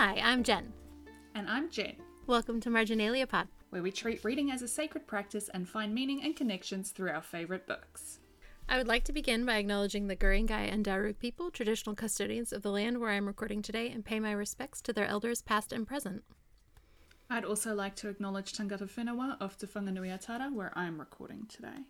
Hi, I'm Jen. And I'm Jen, Welcome to Marginalia Pod. Where we treat reading as a sacred practice and find meaning and connections through our favourite books. I would like to begin by acknowledging the Guringai and Darug people, traditional custodians of the land where I am recording today, and pay my respects to their elders past and present. I'd also like to acknowledge Tangata Whenua of Te Whanganuiatara, where I'm recording today.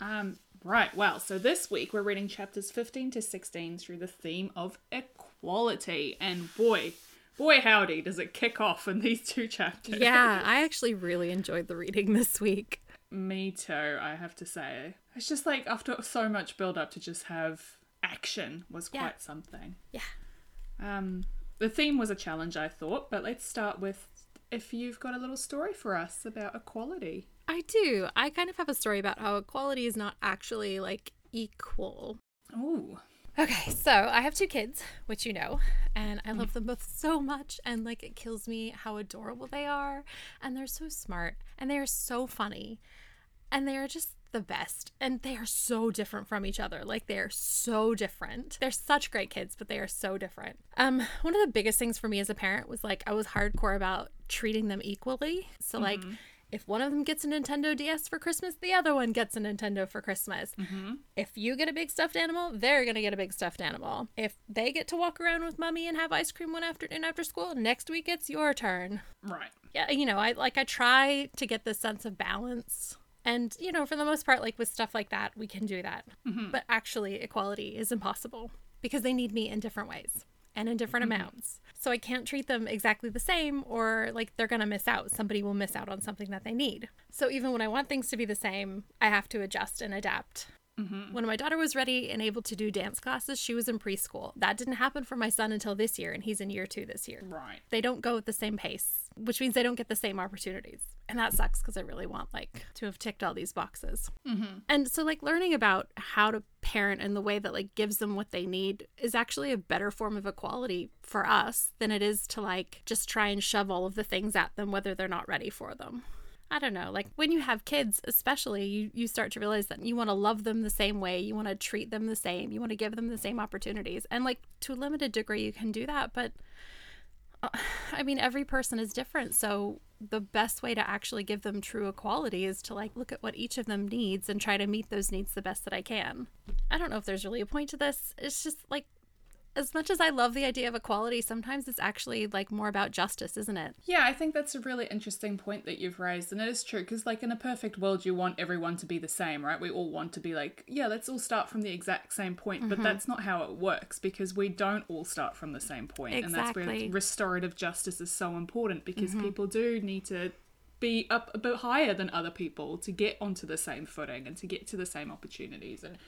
Um, right, well, so this week we're reading chapters 15 to 16 through the theme of equality. And boy, boy howdy, does it kick off in these two chapters. Yeah, I actually really enjoyed the reading this week. Me too, I have to say. It's just like after so much build up to just have action was quite something. Yeah. Um, the theme was a challenge, I thought, but let's start with if you've got a little story for us about equality. I do. I kind of have a story about how equality is not actually like equal. Ooh. Okay, so I have two kids, which you know, and I love them both so much. And like, it kills me how adorable they are. And they're so smart and they are so funny. And they are just the best. And they are so different from each other. Like, they are so different. They're such great kids, but they are so different. Um, one of the biggest things for me as a parent was like, I was hardcore about treating them equally. So, like, if one of them gets a Nintendo DS for Christmas, the other one gets a Nintendo for Christmas. Mm-hmm. If you get a big stuffed animal, they're going to get a big stuffed animal. If they get to walk around with mommy and have ice cream one afternoon after school, next week it's your turn. Right. Yeah, you know, I like I try to get this sense of balance. And, you know, for the most part like with stuff like that, we can do that. Mm-hmm. But actually equality is impossible because they need me in different ways and in different mm-hmm. amounts. So I can't treat them exactly the same or like they're going to miss out. Somebody will miss out on something that they need. So even when I want things to be the same, I have to adjust and adapt. Mm-hmm. When my daughter was ready and able to do dance classes, she was in preschool. That didn't happen for my son until this year, and he's in year two this year. Right. They don't go at the same pace, which means they don't get the same opportunities. And that sucks because I really want, like, to have ticked all these boxes. Mm-hmm. And so, like, learning about how to parent in the way that, like, gives them what they need is actually a better form of equality for us than it is to, like, just try and shove all of the things at them, whether they're not ready for them. I don't know. Like when you have kids, especially, you, you start to realize that you want to love them the same way. You want to treat them the same. You want to give them the same opportunities. And like to a limited degree, you can do that. But I mean, every person is different. So the best way to actually give them true equality is to like look at what each of them needs and try to meet those needs the best that I can. I don't know if there's really a point to this. It's just like, as much as I love the idea of equality, sometimes it's actually like more about justice, isn't it? Yeah, I think that's a really interesting point that you've raised, and it is true because, like, in a perfect world, you want everyone to be the same, right? We all want to be like, yeah, let's all start from the exact same point, but mm-hmm. that's not how it works because we don't all start from the same point, and that's where restorative justice is so important because mm-hmm. people do need to be up a bit higher than other people to get onto the same footing and to get to the same opportunities and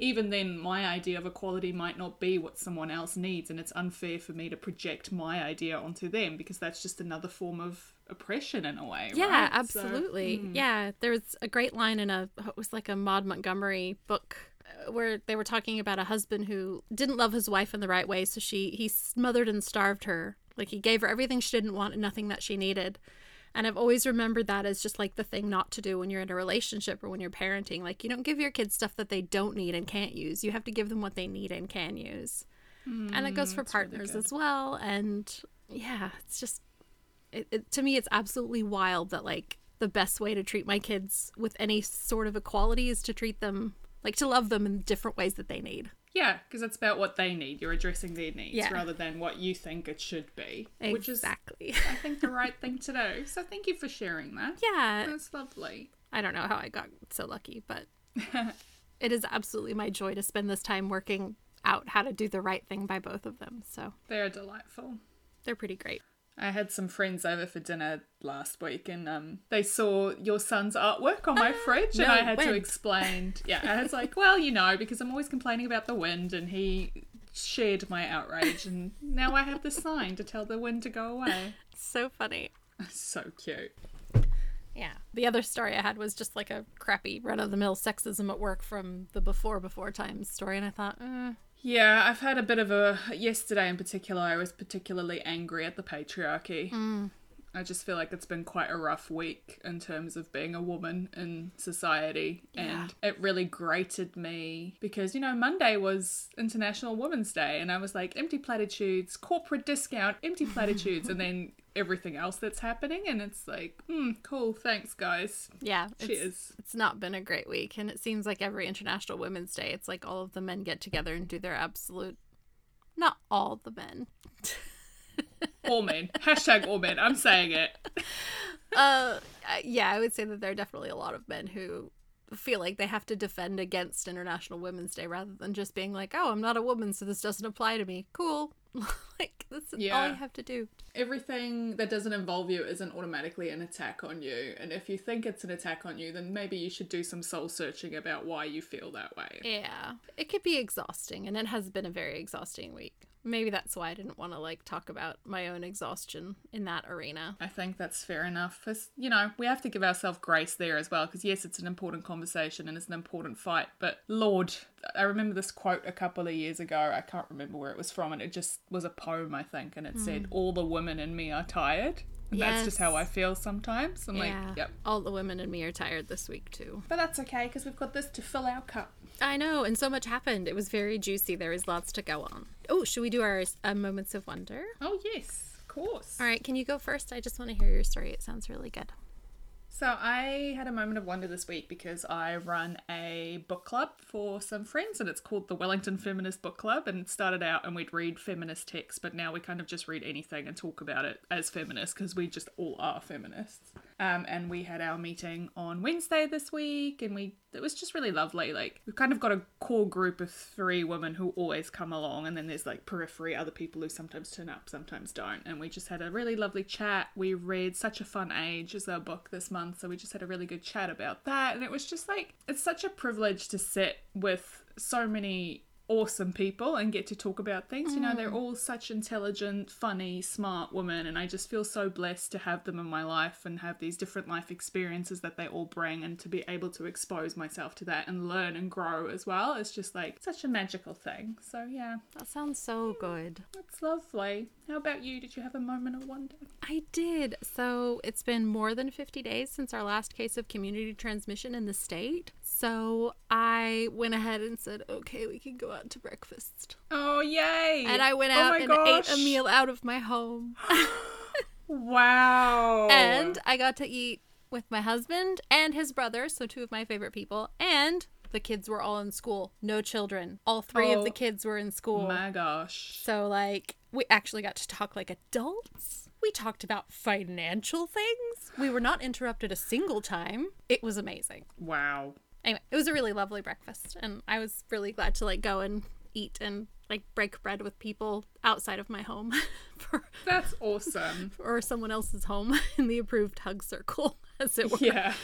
even then my idea of equality might not be what someone else needs and it's unfair for me to project my idea onto them because that's just another form of oppression in a way Yeah, right? So- absolutely. Yeah, there was a great line in a it was like a Maud Montgomery book uh, where they were talking about a husband who didn't love his wife in the right way, so she he smothered and starved her. Like he gave her everything she didn't want and nothing that she needed. And I've always remembered that as just like the thing not to do when you're in a relationship or when you're parenting. Like you don't give your kids stuff that they don't need and can't use. You have to give them what they need and can use. and it goes mm, for partners as well. And yeah, it's just it, it, to me it's absolutely wild that like the best way to treat my kids with any sort of equality is to treat them like to love them in different ways that they need yeah because it's about what they need. You're addressing their needs Yeah. rather than what you think it should be which is exactly. I think the right thing to do. So thank you for sharing that. Yeah. That's lovely. I don't know how i got so lucky but it is absolutely my joy to spend this time working out how to do the right thing by both of them. So they're delightful. they're pretty great I had some friends over for dinner last week and um, they saw your son's artwork on my fridge and no, I had to explain. Yeah, I was like, well, you know, because I'm always complaining about the wind and he shared my outrage and now I have the sign to tell the wind to go away. so funny So cute. Yeah. The other story I had was just like a crappy run of the mill sexism at work from the before before times story, and I thought, eh. Yeah, I've had a bit of a. Yesterday in particular, I was particularly angry at the patriarchy. Mm. I just feel like it's been quite a rough week in terms of being a woman in society. And it really grated me because, you know, Monday was International Women's Day. And I was like, empty platitudes, corporate discount, empty platitudes. and then everything else that's happening. And it's like, hmm, cool. Thanks, guys. yeah, it's, Cheers. it's not been a great week, and it seems like every International Women's Day, it's like all of the men get together and do their absolute. Not all the men. All men. Hashtag all men. I'm saying it. uh yeah i would say that there are definitely a lot of men who feel like they have to defend against international women's day rather than just being like oh i'm not a woman so this doesn't apply to me cool like that's all Yeah. you have to do everything that doesn't involve you isn't automatically an attack on you. And if you think it's an attack on you, then maybe you should do some soul searching about why you feel that way. yeah it could be exhausting and it has been a very exhausting week maybe that's why i didn't want to like talk about my own exhaustion in that arena I think that's fair enough. Because, you know, we have to give ourselves grace there as well. Because, yes, it's an important conversation and it's an important fight. But, Lord, I remember this quote a couple of years ago. I can't remember where it was from. And it just was a poem, I think. And it hmm. said, All the women in me are tired. And That's just how I feel sometimes. I'm yeah like, yep. all the women in me are tired this week too But that's okay because we've got this to fill our cup. I know, and so much happened. It was very juicy. There was lots to go on. Oh, should we do our uh, moments of wonder? Oh, yes, of course. All right, can you go first? I just want to hear your story. It sounds really good. So I had a moment of wonder this week because I run a book club for some friends and it's called the Wellington Feminist Book Club and it started out and we'd read feminist texts but now we kind of just read anything and talk about it as feminists because we just all are feminists. Um, and we had our meeting on Wednesday this week and we it was just really lovely. Like we've kind of got a core group of three women who always come along and then there's like periphery other people who sometimes turn up, sometimes don't. And we just had a really lovely chat. We read Such a Fun Age as our book this month, so we just had a really good chat about that. And it was just like it's such a privilege to sit with so many awesome people and get to talk about things. You know, they're mm. all such intelligent, funny, smart women, and I just feel so blessed to have them in my life and have these different life experiences that they all bring and to be able to expose myself to that and learn and grow as well. It's just like such a magical thing. So, yeah, That sounds so good. That's lovely. How about you? Did you have a moment of wonder? I did. So it's been more than 50 days since our last case of community transmission in the state. So I went ahead and said, okay, we can go out to breakfast. Oh, yay! And I went Oh out my and gosh. ate a meal out of my home. Wow. And I got to eat with my husband and his brother, so two of my favorite people. And the kids were all in school. No children. All three of the Oh kids were in school. Oh my gosh. So, like, we actually got to talk like adults. We talked about financial things. We were not interrupted a single time. It was amazing. Wow. Anyway, it was a really lovely breakfast, and I was really glad to like go and eat and like break bread with people outside of my home for That's awesome. or someone else's home in the approved hug circle, as it were. yeah.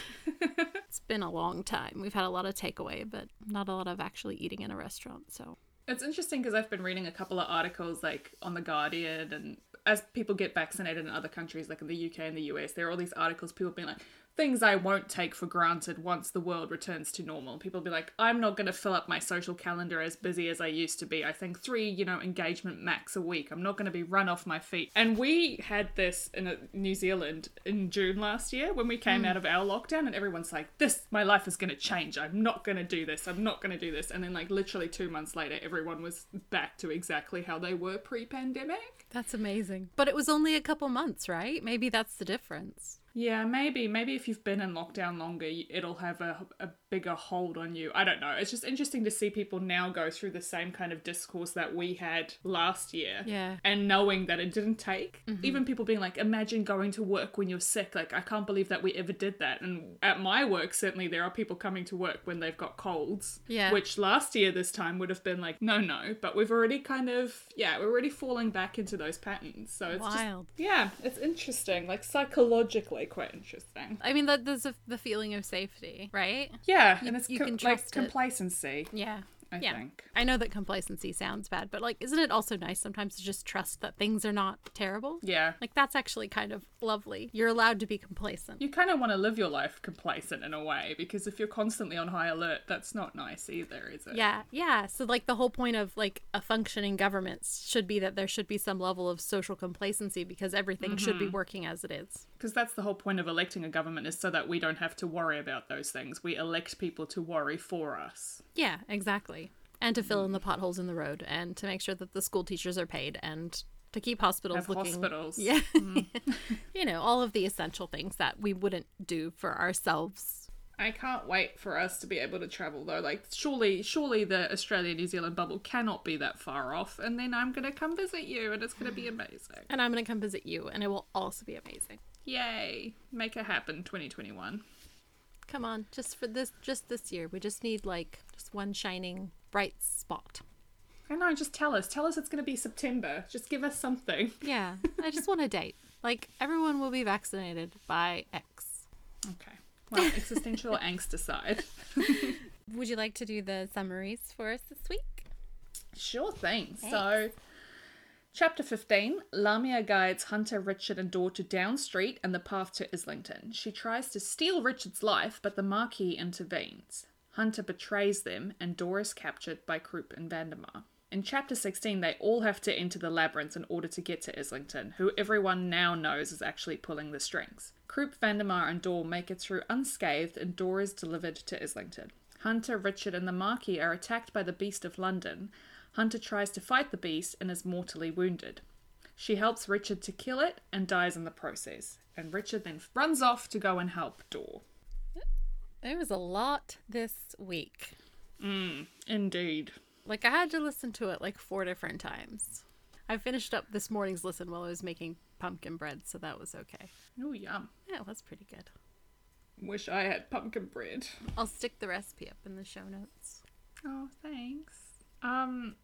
It's been a long time. We've had a lot of takeaway, but not a lot of actually eating in a restaurant. So It's interesting because I've been reading a couple of articles like on The Guardian and as people get vaccinated in other countries like in the UK and the US, there are all these articles, people being like, things I won't take for granted once the world returns to normal. People be like, I'm not going to fill up my social calendar as busy as I used to be. I think three, you know, engagement max a week. I'm not going to be run off my feet. And we had this in uh, New Zealand in June last year when we came out of our lockdown, and everyone's like, this, my life is going to change. I'm not going to do this. I'm not going to do this. And then, like, literally two months later, everyone was back to exactly how they were pre pandemic. that's amazing. But it was only a couple months, right? Maybe that's the difference. Yeah, maybe. Maybe if you've been in lockdown longer, it'll have a, a bigger hold on you. I don't know. It's just interesting to see people now go through the same kind of discourse that we had last year. Yeah. And knowing that it didn't take. Mm-hmm. Even people being like, imagine going to work when you're sick. Like, I can't believe that we ever did that. And at my work, certainly there are people coming to work when they've got colds. Yeah. Which last year, this time, would have been like, no, no. But we've already kind of, yeah, we're already falling back into those patterns. So it's just Wild. yeah, it's interesting, like psychologically quite interesting. I mean, that there's a, the feeling of safety, right? Yeah, You- and it's you co- can like trust it. complacency. Yeah. I Yeah. think. I know that complacency sounds bad, but like, isn't it also nice sometimes to just trust that things are not terrible? Yeah. Like, that's actually kind of lovely. You're allowed to be complacent. You kind of want to live your life complacent in a way because if you're constantly on high alert, that's not nice either, is it? Yeah, yeah. So, like, the whole point of like a functioning government should be that there should be some level of social complacency because everything should be mm-hmm. working as it is. Because that's the whole point of electing a government is so that we don't have to worry about those things. We elect people to worry for us. Yeah, exactly. And to fill in the potholes in the road and to make sure that the school teachers are paid and to keep hospitals Have looking. hospitals. Yeah. Mm. you know, all of the essential things that we wouldn't do for ourselves. I can't wait for us to be able to travel though. Like surely surely the Australia New Zealand bubble cannot be that far off and then I'm gonna come visit you and it's gonna be amazing. And I'm going to come visit you and it will also be amazing. Yay. Make it happen, twenty twenty one. Come on, just for this just this year. We just need like just one shining bright spot. I know, just tell us. Tell us it's gonna be September. Just give us something. Yeah, I just want a date. Like everyone will be vaccinated by X. Okay. Well, existential angst aside. Would you like to do the summaries for us this week? Sure thing. So, chapter 15 Lamia guides Hunter, Richard, and Door to Down Street and the path to Islington. She tries to steal Richard's life, but the Marquis intervenes. Hunter betrays them, and Door is captured by Croup and Vandemar. In chapter 16, they all have to enter the labyrinth in order to get to Islington, who everyone now knows is actually pulling the strings. Croup, Vandemar, and Door make it through unscathed, and Door is delivered to Islington. Hunter, Richard, and the Marquis are attacked by the Beast of London. Hunter tries to fight the beast and is mortally wounded. She helps Richard to kill it and dies in the process. And Richard then runs off to go and help Door. There was a lot this week. Mm, indeed. Like I had to listen to it like four different times. I finished up this morning's listen while I was making pumpkin bread, so that was okay. Oh, yum. Yeah, it was pretty good. Wish I had pumpkin bread. I'll stick the recipe up in the show notes. Oh, thanks. Um,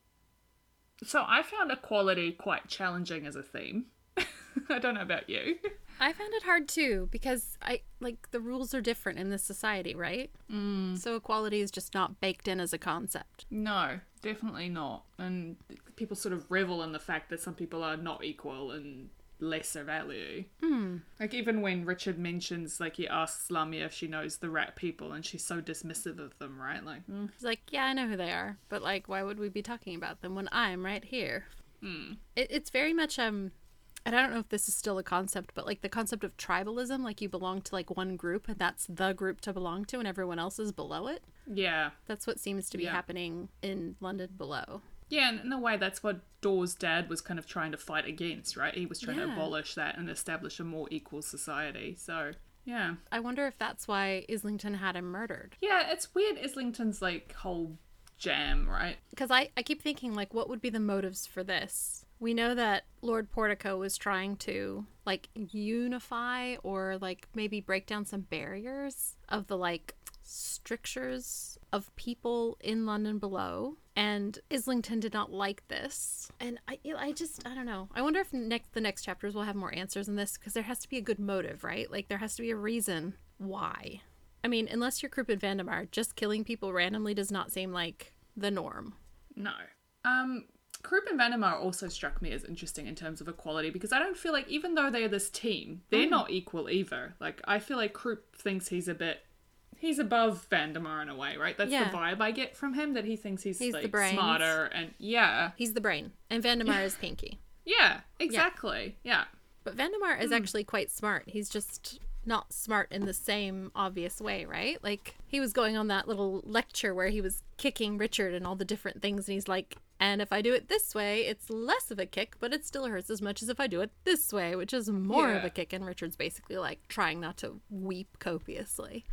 so I found equality quite challenging as a theme. I don't know about you. I found it hard too because I like the rules are different in this society, right? Mm. So equality is just not baked in as a concept. No, definitely not. And people sort of revel in the fact that some people are not equal and lesser value. Mm. Like even when Richard mentions, like he asks Lamia if she knows the rat people, and she's so dismissive of them, right? Like, mm, He's like, yeah, I know who they are, but like, why would we be talking about them when I'm right here? It, it's very much um, and I don't know if this is still a concept, but like the concept of tribalism, like you belong to like one group, and that's the group to belong to, and everyone else is below it. yeah, That's what seems to be Yeah. happening in London below. yeah. And in a way, that's what Door's dad was kind of trying to fight against, right? He was trying to abolish that and establish a more equal society. So, yeah, I wonder if that's why Islington had him murdered. yeah. It's weird. Islington's like whole jam, right? because I, I keep thinking like what would be the motives for this we know that lord portico was trying to like unify or like maybe break down some barriers of the like strictures of people in london below. And islington did not like this. And i i just i don't know. I wonder if next the next chapters will have more answers in this because there has to be a good motive right? Like there has to be a reason why. I mean unless you're Croup and vandemar just killing people randomly does not seem like the norm. No. Um, Croup and Vandemar also struck me as interesting in terms of equality because I don't feel like even though they're this team, they're mm. not equal either. Like I feel like Croup thinks he's a bit he's above Vandemar in a way, right? That's Yeah. the vibe I get from him that he thinks he's, He's like smarter and yeah. He's the brain, and Vandemar is Pinky. Yeah, exactly. Yeah. But Vandemar is hmm. actually quite smart. He's just not smart in the same obvious way, right? Like he was going on that little lecture where he was kicking Richard and all the different things, and he's like, "And if I do it this way, it's less of a kick, but it still hurts as much as if I do it this way, which is more of a kick." And Richard's basically like trying not to weep copiously.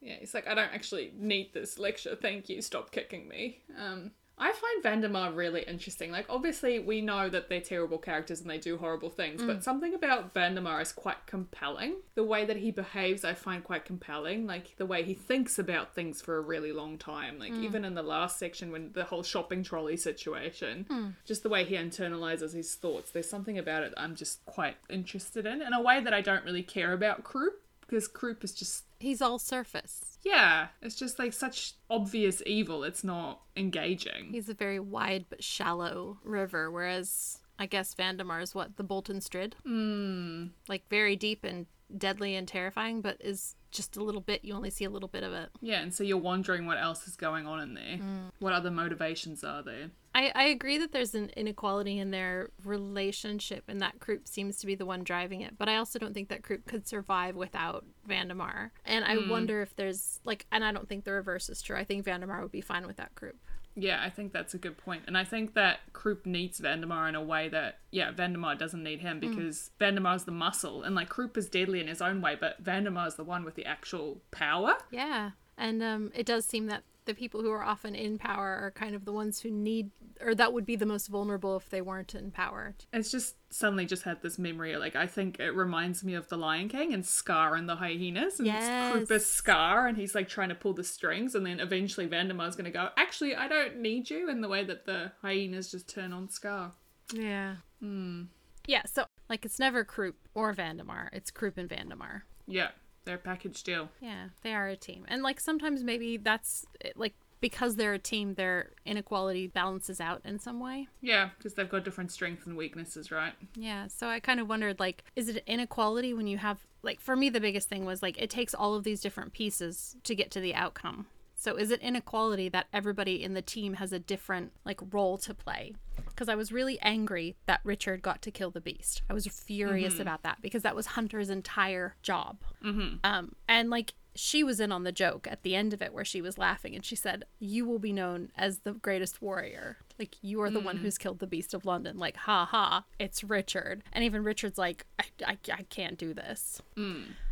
Yeah, he's like, I don't actually need this lecture. Thank you. Stop kicking me. Um, I find Vandemar really interesting. Like, obviously, we know that they're terrible characters and they do horrible things, but mm. something about Vandemar is quite compelling. The way that he behaves, I find quite compelling. Like, the way he thinks about things for a really long time. Like, mm. even in the last section, when the whole shopping trolley situation, mm. just the way he internalizes his thoughts, there's something about it I'm just quite interested in, in a way that I don't really care about Croup, because Croup is just He's all surface. Yeah, it's just like such obvious evil. It's not engaging. He's a very wide but shallow river, whereas I guess Vandemar is what the Bolton Strid. Mm. Like very deep and deadly and terrifying, but is just a little bit. You only see a little bit of it. Yeah, and so you're wondering what else is going on in there. Mm. What other motivations are there? I, I agree that there's an inequality in their relationship and that Croup seems to be the one driving it. But I also don't think that Croup could survive without Vandemar. And I mm. wonder if there's like and I don't think the reverse is true. I think Vandemar would be fine without Croup. Yeah, I think that's a good point. And I think that Croup needs Vandemar in a way that, yeah, Vandemar doesn't need him because Vandemar's the muscle. And like Croup is deadly in his own way, but Vandemar's the one with the actual power. Yeah. And um, it does seem that the people who are often in power are kind of the ones who need, or that would be the most vulnerable if they weren't in power. It's just suddenly just had this memory. Like, I think it reminds me of The Lion King and Scar and the hyenas. And Yes. Is Scar and he's like trying to pull the strings. And then eventually Vandemar's going to go, actually, I don't need you in the way that the hyenas just turn on Scar. Yeah. Hmm. Yeah. So, like, it's never Croup or Vandemar. It's Croup and Vandemar. Yeah, they're a package deal. Yeah, they are a team. And like sometimes maybe that's like because they're a team, their inequality balances out in some way. Yeah, because they've got different strengths and weaknesses, right? Yeah, so I kind of wondered like is it inequality when you have like for me the biggest thing was like it takes all of these different pieces to get to the outcome. So is it inequality that everybody in the team has a different like role to play? Because I was really angry that Richard got to kill the beast. I was furious about that because that was Hunter's entire job. Mm-hmm. Um, and like she was in on the joke at the end of it where she was laughing and she said, "You will be known as the greatest warrior. Like you are the one who's killed the beast of London. Like ha ha, it's Richard." And even Richard's like, "I I, I can't do this."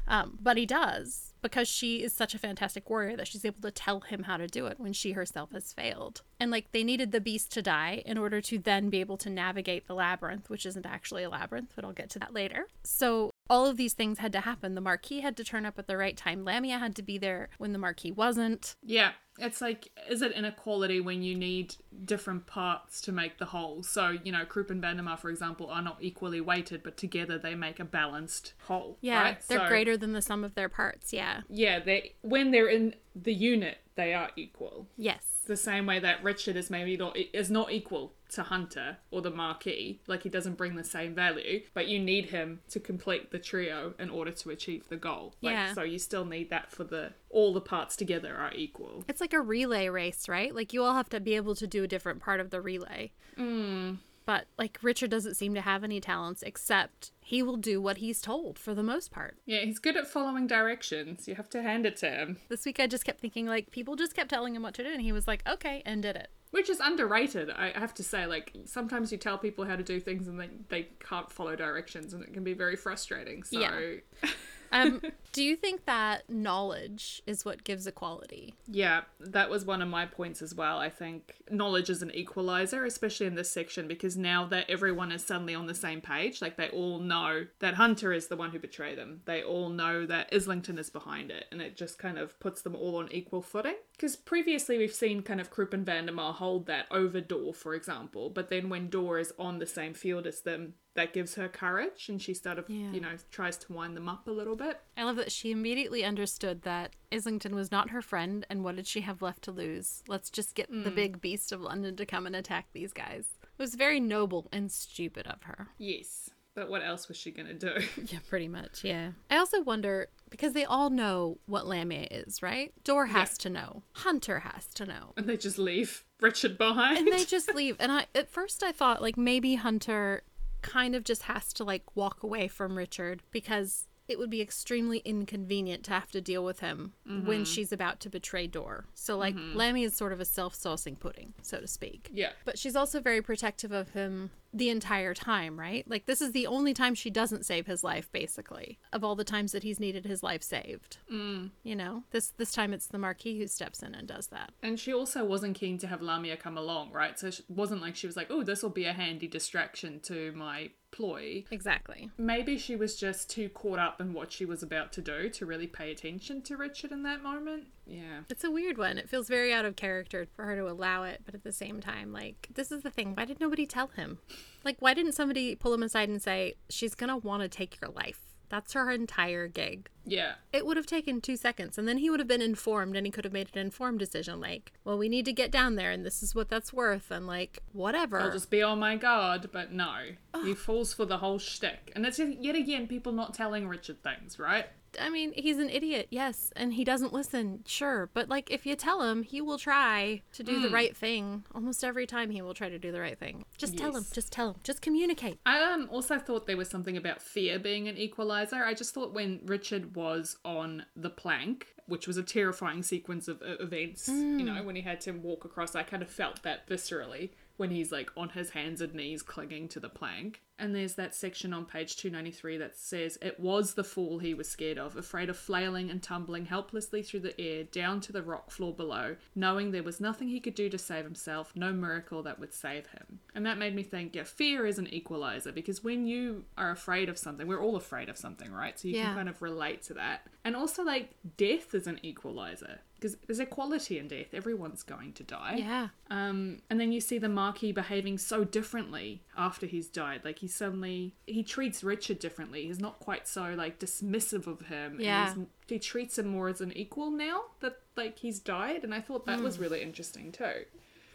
Um, but he does because she is such a fantastic warrior that she's able to tell him how to do it when she herself has failed. And like they needed the beast to die in order to then be able to navigate the labyrinth, which isn't actually a labyrinth, but I'll get to that later. So all of these things had to happen. The Marquis had to turn up at the right time. Lamia had to be there when the Marquis wasn't. Yeah, it's like, is it inequality when you need different parts to make the whole? So, you know, Croup and Vandemar, for example, are not equally weighted, but together they make a balanced whole. Yeah, right? they're So- greater than the sum of their parts. Yeah. Yeah, they when they're in the unit, they are equal. Yes. The same way that Richard is maybe not is not equal to Hunter or the Marquis, like he doesn't bring the same value, but you need him to complete the trio in order to achieve the goal. Like, Yeah. So you still need that for the all the parts together are equal. It's like a relay race, right? Like you all have to be able to do a different part of the relay. Hmm. But like Richard doesn't seem to have any talents except he will do what he's told for the most part. Yeah, he's good at following directions. You have to hand it to him. This week I just kept thinking like people just kept telling him what to do and he was like, "Okay," and did it. Which is underrated, I have to say. Like, sometimes you tell people how to do things and they, they can't follow directions, and it can be very frustrating. So, Yeah. Um, do you think that knowledge is what gives equality? Yeah, that was one of my points as well. I think knowledge is an equalizer, especially in this section, because now that everyone is suddenly on the same page, like they all know that Hunter is the one who betrayed them. They all know that Islington is behind it, and it just kind of puts them all on equal footing. Because previously we've seen kind of Croup and Vandemar hold that over Door, for example, but then when Door is on the same field as them, that gives her courage, and she sort of, Yeah. you know, tries to wind them up a little bit. I love that she immediately understood that Islington was not her friend and what did she have left to lose? Let's just get the mm. big beast of London to come and attack these guys. It was very noble and stupid of her. Yes, but what else was she gonna do? Yeah, pretty much, yeah. I also wonder because they all know what Lamia is, right? Door has to know. Hunter has to know. and they just leave Richard behind. And they just leave. And I at first I thought like maybe Hunter kind of just has to like walk away from Richard because it would be extremely inconvenient to have to deal with him when mm-hmm. she's about to betray Door. So like mm-hmm. Lammy is sort of a self-saucing pudding, so to speak. yeah. But she's also very protective of him the entire time, right? Like this is the only time she doesn't save his life, basically, of all the times that he's needed his life saved. Mm. You know, this this time it's the Marquis who steps in and does that. And she also wasn't keen to have Lamia come along, right? So it wasn't like she was like, oh, this will be a handy distraction to my ploy. Exactly. Maybe she was just too caught up in what she was about to do to really pay attention to Richard in that moment. Yeah. It's a weird one. It feels very out of character for her to allow it, but at the same time, like, this is the thing. Why did nobody tell him? Like, why didn't somebody pull him aside and say, she's gonna want to take your life? That's her entire gig. Yeah. It would have taken two seconds, and then he would have been informed, and he could have made an informed decision like, well, we need to get down there, and this is what that's worth, and like, whatever. I'll just be on my guard, but no. He falls for the whole shtick. And it's yet again people not telling Richard things, right? I mean, he's an idiot, yes, and he doesn't listen, sure. But like, if you tell him, he will try to do the right thing. Almost every time, he will try to do the right thing. Just tell him. Just tell him. Just communicate. I um, also thought there was something about fear being an equalizer. I just thought when Richard was on the plank, which was a terrifying sequence of events, you know, when he had to walk across, I kind of felt that viscerally when he's like on his hands and knees clinging to the plank. And there's that section on page 293 that says, It was the fall he was scared of, afraid of flailing and tumbling helplessly through the air down to the rock floor below, knowing there was nothing he could do to save himself, no miracle that would save him. And that made me think, yeah, fear is an equalizer because when you are afraid of something, we're all afraid of something, right? So you Yeah. can kind of relate to that. And also, like, death is an equalizer because there's equality in death. Everyone's going to die. Yeah. Um, and then you see the Marquis behaving so differently after he's died. Like he suddenly he treats Richard differently. He's not quite so like dismissive of him. Yeah. he treats him more as an equal now that like he's died. And I thought that was really interesting too.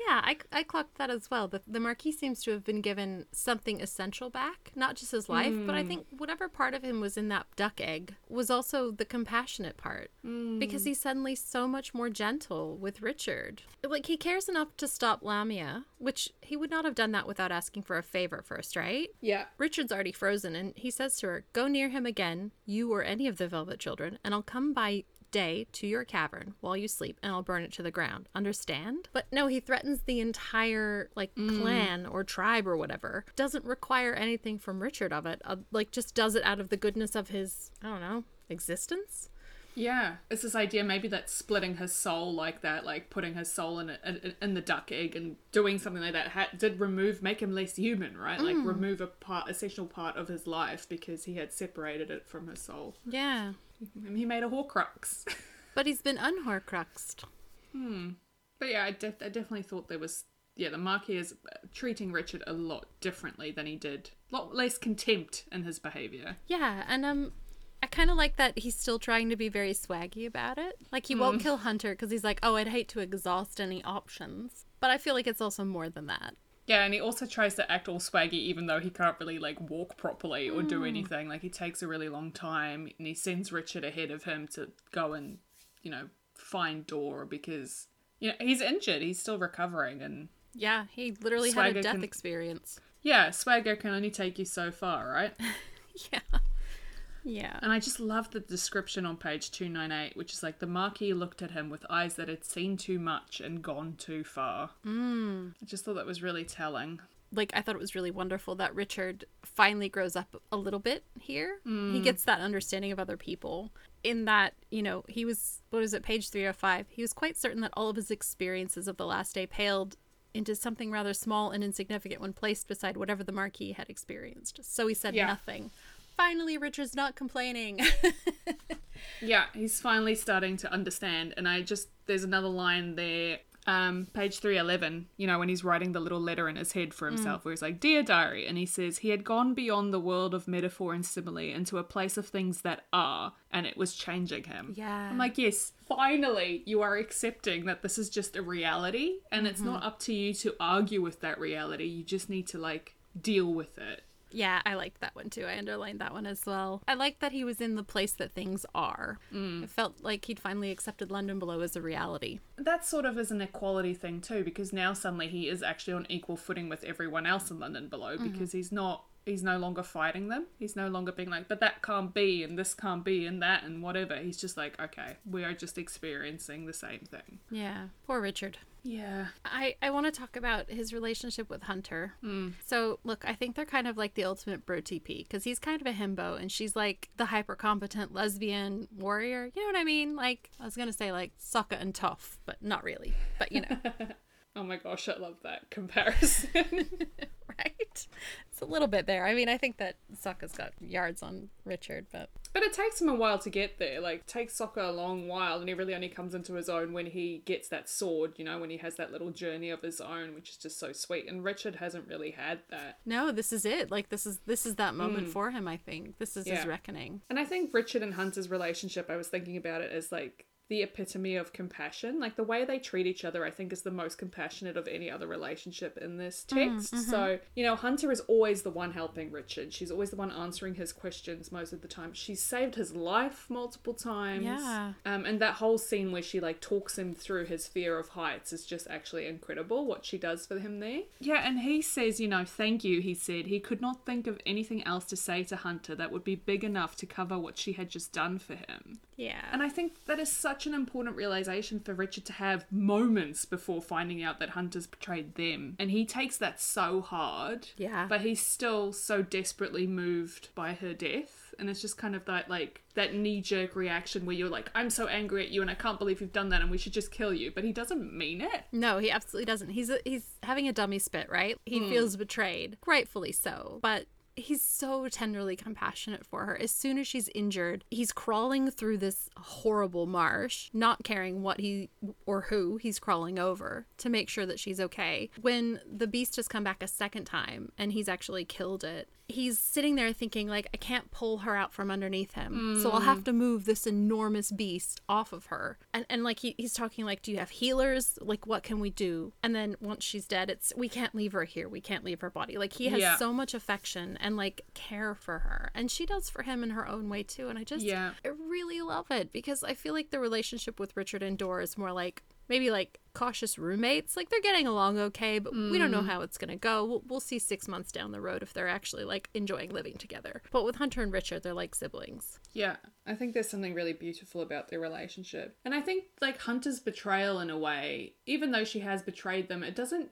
Yeah, I, I clocked that as well. The, the Marquis seems to have been given something essential back, not just his life, but I hmm. think whatever part of him was in that duck egg was also the compassionate part. Because hmm. he's suddenly so much more gentle with Richard. Like, he cares enough to stop Lamia, which he would not have done that without asking for a favor first, right? Yeah. Richard's already frozen, and he says to her, Go near him again, you or any of the Velvet Children, and I'll come by day to your cavern while you sleep and I'll burn it to the ground. Understand? But no, he threatens the entire like clan or tribe or whatever. Doesn't require anything from Richard of it. Uh, like just does it out of the goodness of his, I don't know, existence. Yeah, it's this idea maybe that splitting his soul like that, like putting his soul in a, in, in the duck egg and doing something like that, ha- did remove, make him less human, right? Like remove a part, essential part of his life because he had separated it from his soul. Yeah. He made a Horcrux. But he's been unhorcruxed. But yeah, I, def- I definitely thought there was yeah the Marquis is uh, treating Richard a lot differently than he did, a lot less contempt in his behavior. Yeah, and um, I kind of like that he's still trying to be very swaggy about it. Like he won't kill Hunter because he's like, oh, I'd hate to exhaust any options. But I feel like it's also more than that. Yeah, and he also tries to act all swaggy even though he can't really like walk properly or do hmm. anything. Like he takes a really long time and he sends Richard ahead of him to go and, you know, find Dora because you know, he's injured, he's still recovering and Yeah, he literally had a death can- experience. yeah, swagger can only take you so far, right? Yeah. Yeah. And I just love the description on page 298, which is like the Marquis looked at him with eyes that had seen too much and gone too far. Mm. I just thought that was really telling. Like, I thought it was really wonderful that Richard finally grows up a little bit here. He gets that understanding of other people. In that, you know, he was, what is it, page 305? He was quite certain that all of his experiences of the last day paled into something rather small and insignificant when placed beside whatever the Marquis had experienced. So he said Yeah. nothing. Finally, Richard's not complaining. Yeah, he's finally starting to understand. And I just, there's another line there, um, page 311, you know, when he's writing the little letter in his head for himself, where he's like, Dear Diary. And he says, He had gone beyond the world of metaphor and simile into a place of things that are, and it was changing him. Yeah. I'm like, Yes, finally, you are accepting that this is just a reality, and it's not up to you to argue with that reality. You just need to, like, deal with it. Yeah, I liked that one too. I underlined that one as well. I liked that he was in the place that things are. Mm. It felt like he'd finally accepted London Below as a reality. that sort of is an equality thing too because now suddenly he is actually on equal footing with everyone else in london below mm-hmm. because he's not he's no longer fighting them he's no longer being like but that can't be and this can't be and that and whatever he's just like okay we are just experiencing the same thing Yeah, poor Richard. Yeah I, I want to talk about his relationship with Hunter. Mm. So, look, I think they're kind of like the ultimate bro TP because he's kind of a himbo and she's like the hyper competent lesbian warrior. You know what I mean? Like, I was going to say like Sokka and Toph, but not really. But you know, oh my gosh i love that comparison right? It's a little bit there. I mean, I think that Sokka's got yards on Richard, but But it takes him a while to get there. Like, takes Sokka a long while, and he really only comes into his own when he gets that sword, you know, when he has that little journey of his own, which is just so sweet. And Richard hasn't really had that. no, this is it. Like this is this is that moment mm. for him. I think this is his reckoning. And I think Richard and Hunter's relationship, I was thinking about it as like the epitome of compassion. Like the way they treat each other, I think is the most compassionate of any other relationship in this text. So, you know, Hunter is always the one helping Richard. She's always the one answering his questions most of the time. She's saved his life multiple times. Yeah. Um, and that whole scene where she like talks him through his fear of heights is just actually incredible what she does for him there. Yeah, and he says, you know, thank you, he said. He could not think of anything else to say to Hunter that would be big enough to cover what she had just done for him. Yeah. And I think that is such an important realization for Richard to have moments before finding out that Hunter's betrayed them. And he takes that so hard. Yeah. But he's still so desperately moved by her death. And it's just kind of that like that knee jerk reaction where you're like, I'm so angry at you and I can't believe you've done that and we should just kill you. But he doesn't mean it. No, he absolutely doesn't. He's a, he's having a dummy spit, right? He hmm. feels betrayed, rightfully so. But he's so tenderly compassionate for her. As soon as she's injured, he's crawling through this horrible marsh, not caring what he or who he's crawling over to make sure that she's okay. When the beast has come back a second time and he's actually killed it, he's sitting there thinking like I can't pull her out from underneath him. So I'll have to move this enormous beast off of her. And and like he, he's talking like do you have healers? Like what can we do? And then once she's dead, it's we can't leave her here. We can't leave her body. Like he has Yeah. so much affection and like care for her. And she does for him in her own way too. And I just Yeah. I really love it because I feel like the relationship with Richard and Dora is more like maybe like cautious roommates. Like they're getting along okay, but we don't know mm. how it's going to go. We'll, we'll see six months down the road if they're actually like enjoying living together. But with Hunter and Richard, they're like siblings. Yeah, I think there's something really beautiful about their relationship. And I think, like, Hunter's betrayal in a way, even though she has betrayed them, it doesn't.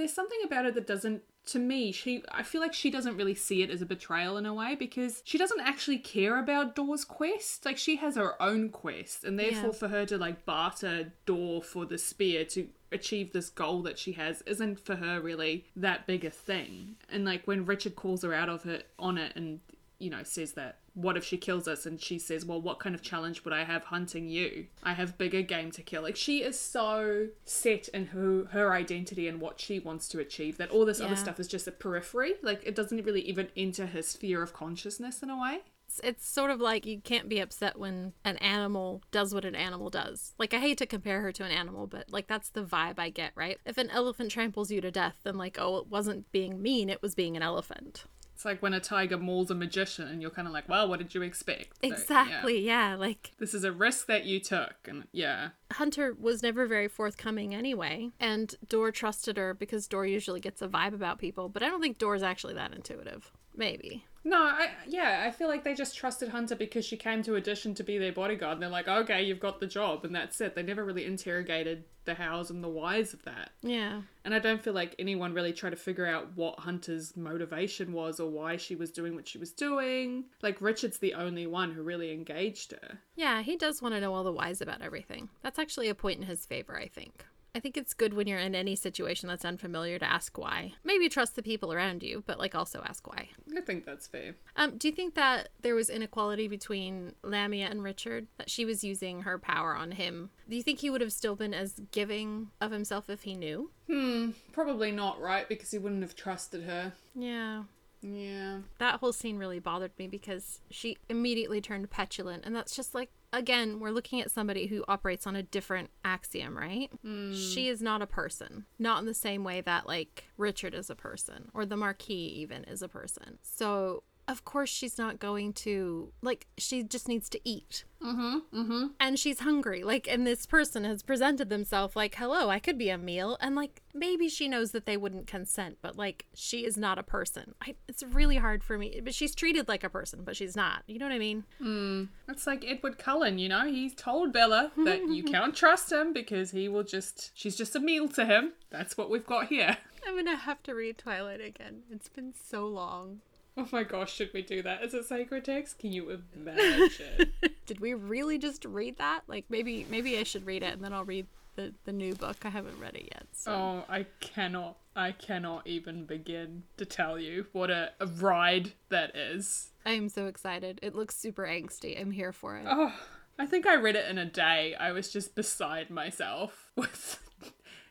There's something about it that doesn't. To me, she. I feel like she doesn't really see it as a betrayal in a way because she doesn't actually care about Door's quest. Like, she has her own quest, and therefore, Yeah. for her to, like, barter Door for the spear to achieve this goal that she has isn't for her really that big a thing. And, like, when Richard calls her out of it on it and you know, says that, what if she kills us? And she says, well, what kind of challenge would I have hunting you? I have bigger game to kill. Like, she is so set in who her identity and what she wants to achieve that all this other stuff is just a periphery. Like, it doesn't really even enter her sphere of consciousness in a way. It's, it's sort of like you can't be upset when an animal does what an animal does. Like, I hate to compare her to an animal, but like, that's the vibe I get, right? If an elephant tramples you to death, then like, oh, it wasn't being mean, it was being an elephant. It's like when a tiger mauls a magician and you're kind of like, well, what did you expect? So, yeah. Exactly, yeah. Like, This is a risk that you took. And yeah. Hunter was never very forthcoming anyway, and Door trusted her because Door usually gets a vibe about people, but I don't think Door's actually that intuitive. Maybe. No, I yeah, I feel like they just trusted Hunter because she came to audition to be their bodyguard, and they're like, okay, you've got the job, and that's it. They never really interrogated the hows and the whys of that, Yeah. and I don't feel like anyone really tried to figure out what Hunter's motivation was or why she was doing what she was doing. Like Richard's the only one who really engaged her. Yeah, he does want to know all the whys about everything. That's actually a point in his favor, I think. I think it's good when you're in any situation that's unfamiliar to ask why. Maybe trust the people around you, but like also ask why. I think that's fair. Um, do you think that there was inequality between Lamia and Richard? That she was using her power on him? Do you think he would have still been as giving of himself if he knew? Hmm, probably not right because he wouldn't have trusted her. Yeah. Yeah. That whole scene really bothered me because she immediately turned petulant, and that's just like again, we're looking at somebody who operates on a different axiom, right? Hmm. She is not a person, not in the same way that like Richard is a person or the Marquis even is a person. So of course she's not going to like she just needs to eat mm-hmm, mm-hmm. and she's hungry like and this person has presented themselves like hello i could be a meal and like maybe she knows that they wouldn't consent but like she is not a person I, it's really hard for me but she's treated like a person but she's not you know what i mean mm. It's like Edward Cullen, you know? he told Bella that you can't trust him because he will just. She's just a meal to him. That's what we've got here. i'm gonna have to read twilight again it's been so long Oh my gosh, should we do that as a sacred text? Can you imagine? did we really just read that like maybe maybe i should read it and then i'll read the the new book. I haven't read it yet. So. Oh, I cannot, I cannot even begin to tell you what a, a ride that is. I am so excited. It looks super angsty. I'm here for it. Oh, I think I read it in a day. I was just beside myself with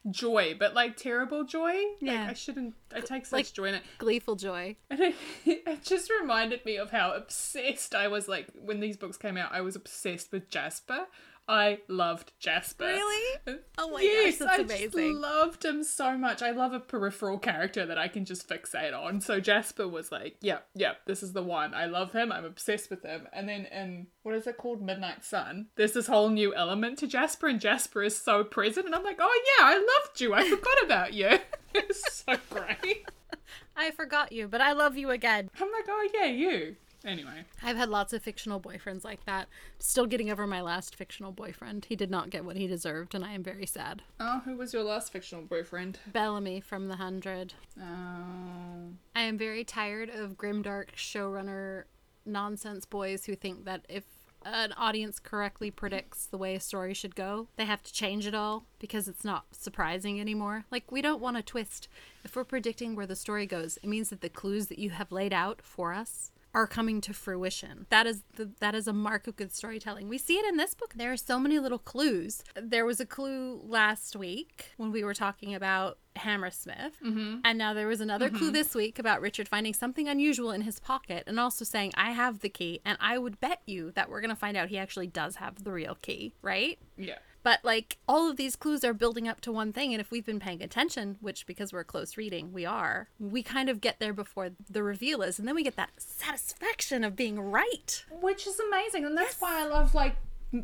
joy, but like terrible joy. Yeah. Like I shouldn't. I take such Like- joy in it. Gleeful joy. And it, it just reminded me of how obsessed I was. Like when these books came out, I was obsessed with Jasper. I loved Jasper. Really? Oh my yes, gosh, that's I just loved him so much. I love a peripheral character that I can just fixate on. So Jasper was like, yep, yep, this is the one. I love him. I'm obsessed with him. And then in what is it called, Midnight Sun? There's this whole new element to Jasper, and Jasper is so present. And I'm like, oh yeah, I loved you. I forgot about you. it's so great. I forgot you, but I love you again. I'm like, oh yeah, you. Anyway, I've had lots of fictional boyfriends like that. Still getting over my last fictional boyfriend. He did not get what he deserved, and I am very sad. oh, who was your last fictional boyfriend? Bellamy from The Hundred. Oh, I am very tired of grimdark showrunner nonsense boys who think that if an audience correctly predicts the way a story should go, they have to change it all because it's not surprising anymore. Like, we don't want a twist. If we're predicting where the story goes, it means that the clues that you have laid out for us are coming to fruition. That is the that is a mark of good storytelling. We see it in this book. There are so many little clues. There was a clue last week when we were talking about Hammersmith, mm-hmm. and now there was another clue mm-hmm. this week about Richard finding something unusual in his pocket and also saying, "I have the key." And I would bet you that we're gonna find out he actually does have the real key, right? yeah. But like all of these clues are building up to one thing, and if we've been paying attention, which because we're close reading, we are, we kind of get there before the reveal is, and then we get that satisfaction of being right. which is amazing and that's why i love like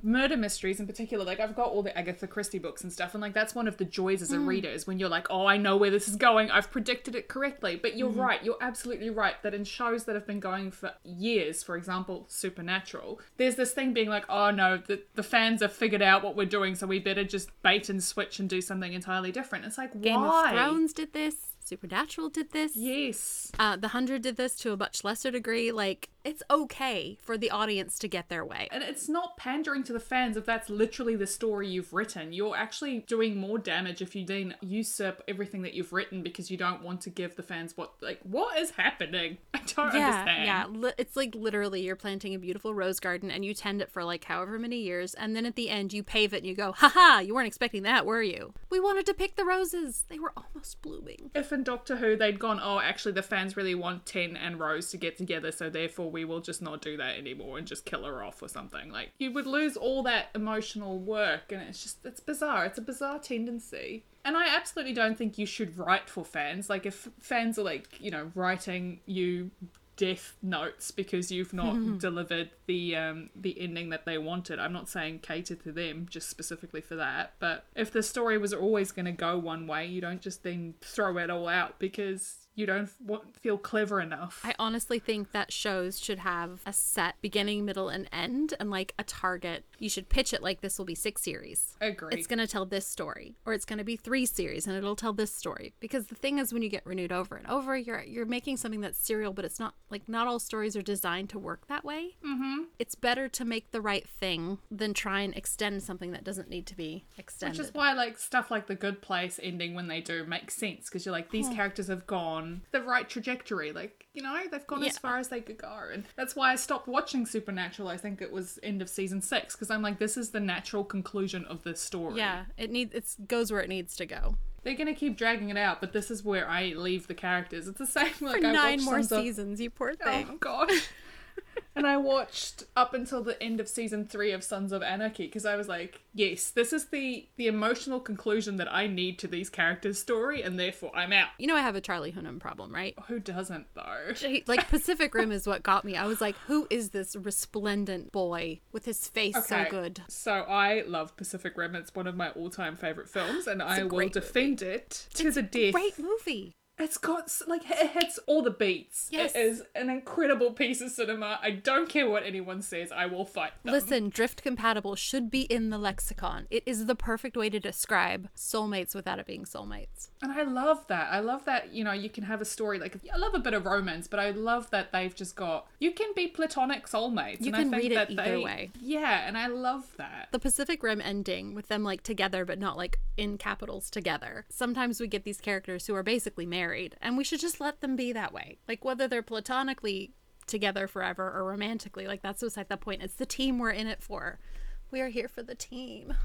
murder mysteries in particular like i've got all the agatha christie books and stuff and like that's one of the joys as a reader is when you're like oh i know where this is going. I've predicted it correctly. But you're right. You're absolutely right that in shows that have been going for years for example supernatural there's this thing being like oh no the, the fans have figured out what we're doing so we better just bait and switch and do something entirely different. It's like Game why? Of Thrones did this. Supernatural did this. yes. Uh, the Hundred did this to a much lesser degree. Like it's okay for the audience to get their way. And it's not pandering to the fans if that's literally the story you've written. You're actually doing more damage if you then usurp everything that you've written because you don't want to give the fans what like what is happening. I don't Yeah, understand. yeah. Li- it's like literally you're planting a beautiful rose garden and you tend it for like however many years, and then at the end you pave it and you go, haha, you weren't expecting that, were you? We wanted to pick the roses. They were almost blooming. If in Doctor Who they'd gone, oh, actually the fans really want Ten and Rose to get together, so therefore we will just not do that anymore and just kill her off or something. Like you would lose all that emotional work, and it's just it's bizarre. It's a bizarre tendency. And I absolutely don't think you should write for fans. Like if fans are like, you know, writing you death notes because you've not delivered the um the ending that they wanted. I'm not saying cater to them just specifically for that, but if the story was always going to go one way, you don't just then throw it all out because you don't feel clever enough. I honestly think that shows should have a set beginning, middle, and end, and like a target. You should pitch it like this will be six series. Agree. It's going to tell this story, or it's going to be three series, and it'll tell this story. Because the thing is, when you get renewed over and over, you're you're making something that's serial, but it's not like not all stories are designed to work that way. Mm-hmm. It's better to make the right thing than try and extend something that doesn't need to be extended. Which is why, like, stuff like The Good Place ending when they do makes sense because you're like, these characters have gone Um, the right trajectory. Like, you know, they've gone as far as they could go. And that's why I stopped watching Supernatural. I think it was end of season six because I'm like, this is the natural conclusion of this story. yeah, it needs it goes where it needs to go. They're going to keep dragging it out, but this is where I leave the characters. It's the same like For I nine more Sons of- seasons, you poor oh, thing. Oh gosh. and I watched up until the end of season three of Sons of Anarchy because I was like, yes, this is the the emotional conclusion that I need to these characters' story, and therefore I'm out. You know I have a Charlie Hunnam problem, right? Who doesn't though? He- like Pacific Rim is what got me. I was like, who is this resplendent boy with his face so good? So I love Pacific Rim. It's one of my all-time favorite films, and I will defend it to the death. Great movie. It's got like it hits all the beats. Yes. It is an incredible piece of cinema. I don't care what anyone says. I will fight them. Listen, drift compatible should be in the lexicon. It is the perfect way to describe soulmates without it being soulmates. And I love that. I love that, you know, you can have a story like I love a bit of romance, but I love that they've just got you can be platonic soulmates. You and can I think read it either they, way. Yeah, and I love that. The Pacific Rim ending with them like together but not like in capitals together. Sometimes we get these characters who are basically married and we should just let them be that way. Like whether they're platonically together forever or romantically, like that's beside the point. It's the team we're in it for. We are here for the team.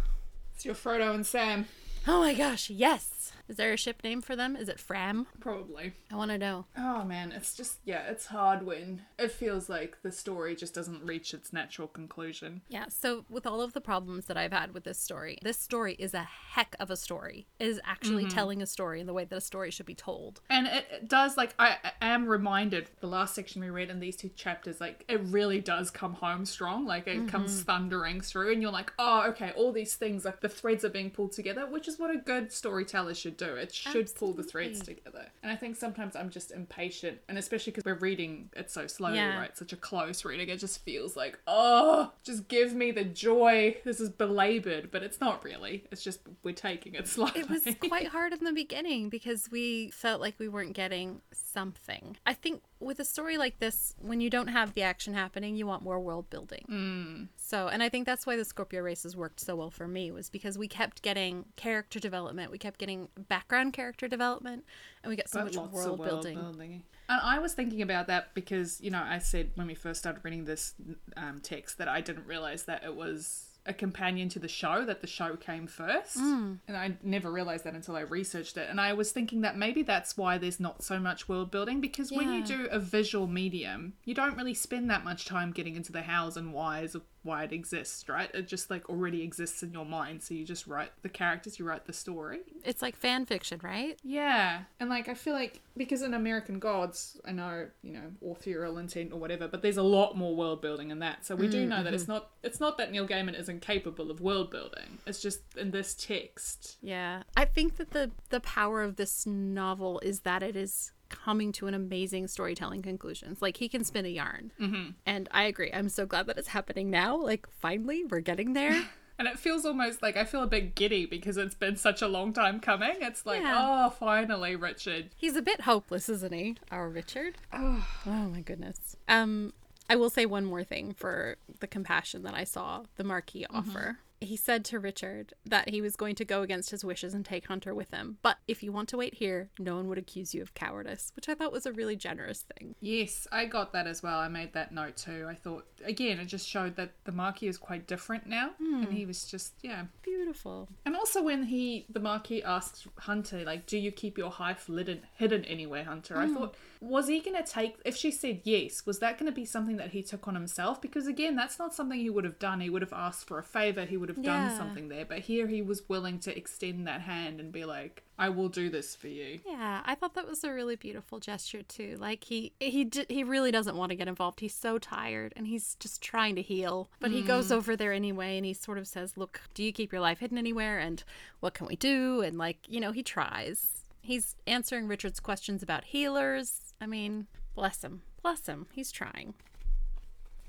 It's your Frodo and Sam. Oh my gosh, yes. Is there a ship name for them? Is it Fram? Probably. I want to know. Oh man, it's just yeah, it's hard when it feels like the story just doesn't reach its natural conclusion. Yeah, so with all of the problems that I've had with this story, this story is a heck of a story. It is actually mm-hmm. telling a story in the way that a story should be told. And it, it does like I, I am reminded the last section we read in these two chapters, like it really does come home strong. Like it comes mm-hmm. thundering through, and you're like, oh, okay, all these things like the threads are being pulled together, which is what a good storyteller should do. It should pull the threads together. And I think sometimes I'm just impatient, and especially because we're reading it so slowly, Yeah. right? Such a close reading, it just feels like, oh, just give me the joy. This is belabored, but it's not really. It's just we're taking it slowly. It was quite hard in the beginning because we felt like we weren't getting something. I think with a story like this, when you don't have the action happening, you want more world building. So, and I think that's why the Scorpio races worked so well for me was because we kept getting character development, we kept getting background character development, and we got so But much lots world, of building. And I was thinking about that because, you know, I said when we first started reading this um, text that I didn't realize that it was a companion to the show, that the show came first. Hmm. And I never realized that until I researched it. And I was thinking that maybe that's why there's not so much world building because when you do a visual medium, you don't really spend that much time getting into the hows and whys of why it exists, right? It just like already exists in your mind. So you just write the characters, you write the story. It's like fan fiction, right? Yeah, and like I feel like because in American Gods, I know you know authorial intent or whatever, but there's a lot more world building in that. So we do mm, know that it's mm-hmm. not it's not that Neil Gaiman is incapable of world building. It's just in this text. Yeah. I think that the the power of this novel is that it is coming to an amazing storytelling conclusions. Like he can spin a yarn. Mm-hmm. And I agree. I'm so glad that it's happening now. Like finally we're getting there. And it feels almost like I feel a bit giddy because it's been such a long time coming. It's like, Yeah. oh, finally, Richard. He's a bit hopeless, isn't he? Our Richard. Oh, my goodness. Um I will say one more thing for the compassion that I saw the Marquis offer. He said to Richard that he was going to go against his wishes and take Hunter with him. But if you want to wait here, no one would accuse you of cowardice, which I thought was a really generous thing. Yes, I got that as well. I made that note too. I thought again, it just showed that the Marquis is quite different now, and hmm. he was just yeah, Beautiful. And also when he, the Marquis asks Hunter, like, do you keep your hive hidden, hidden anywhere, Hunter? I hmm. thought, was he going to take, if she said yes, was that going to be something that he took on himself? Because again, that's not something he would have done. He would have asked for a favor, he would have done Yeah. something there. But here he was willing to extend that hand and be like, I will do this for you. Yeah, I thought that was a really beautiful gesture too. Like he he he really doesn't want to get involved. He's so tired and he's just trying to heal. But he goes mm. over there anyway and he sort of says, "Look, do you keep your life hidden anywhere and what can we do?" And like, you know, he tries. He's answering Richard's questions about healers. I mean, bless him. Bless him. He's trying.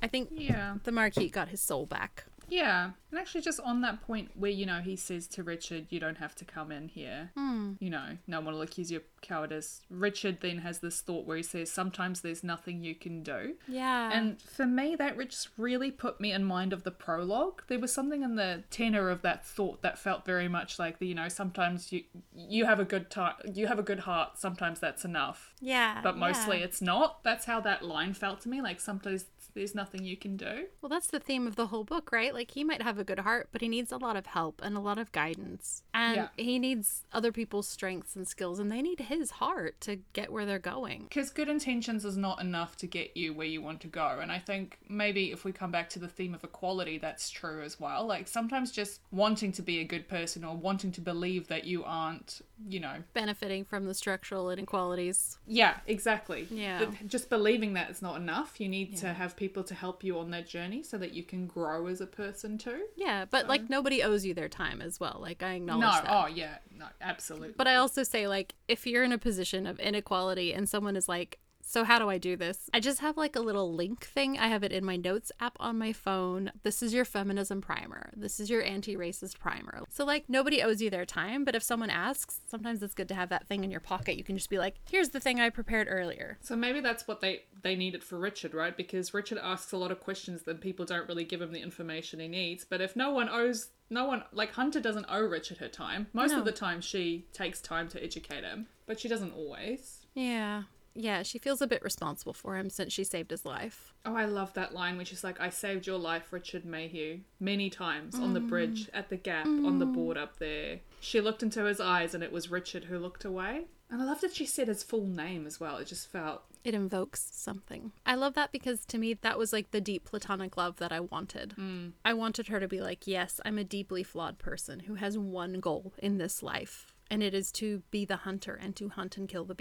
I think Yeah. the Marquis got his soul back. Yeah. And actually, just on that point where, you know, he says to Richard, you don't have to come in here. Hmm. You know, no one will accuse you of cowardice. Richard then has this thought where he says, sometimes there's nothing you can do. Yeah. And for me, that just really put me in mind of the prologue. There was something in the tenor of that thought that felt very much like the, you know, sometimes you you have a good time, you have a good heart. Sometimes that's enough, yeah. but mostly yeah. it's not. That's how that line felt to me. Like sometimes there's nothing you can do. Well, that's the theme of the whole book, right? Like he might have a good heart, but he needs a lot of help and a lot of guidance. And Yeah. he needs other people's strengths and skills, and they need his heart to get where they're going. Because good intentions is not enough to get you where you want to go. And I think maybe if we come back to the theme of equality, that's true as well. Like sometimes just wanting to be a good person or wanting to believe that you aren't, you know, Benefiting from the structural inequalities. Yeah, exactly. Yeah. Just believing that it's not enough. You need to have people to help you on that journey so that you can grow as a person too. Yeah, but like nobody owes you their time as well. Like I acknowledge No, that. oh yeah, no, absolutely. But I also say, like, if you're in a position of inequality and someone is like, so how do I do this? I just have like a little link thing. I have it in my notes app on my phone. This is your feminism primer. This is your anti racist primer. So, like, nobody owes you their time, but if someone asks, sometimes it's good to have that thing in your pocket. You can just be like, here's the thing I prepared earlier. So maybe that's what they they needed for Richard, right? Because Richard asks a lot of questions that people don't really give him the information he needs. But if no one owes no one like Hunter doesn't owe Richard her time. Most No. of the time she takes time to educate him, but she doesn't always. Yeah. Yeah, she feels a bit responsible for him since she saved his life. Oh, I love that line which is like, I saved your life, Richard Mayhew, many times on the mm. bridge, at the gap, on the mm. board up there. She looked into his eyes and it was Richard who looked away. And I love that she said his full name as well. It just felt It invokes something. I love that because to me, that was like the deep platonic love that I wanted. Mm. I wanted her to be like, yes, I'm a deeply flawed person who has one goal in this life. And it is to be the hunter and to hunt and kill the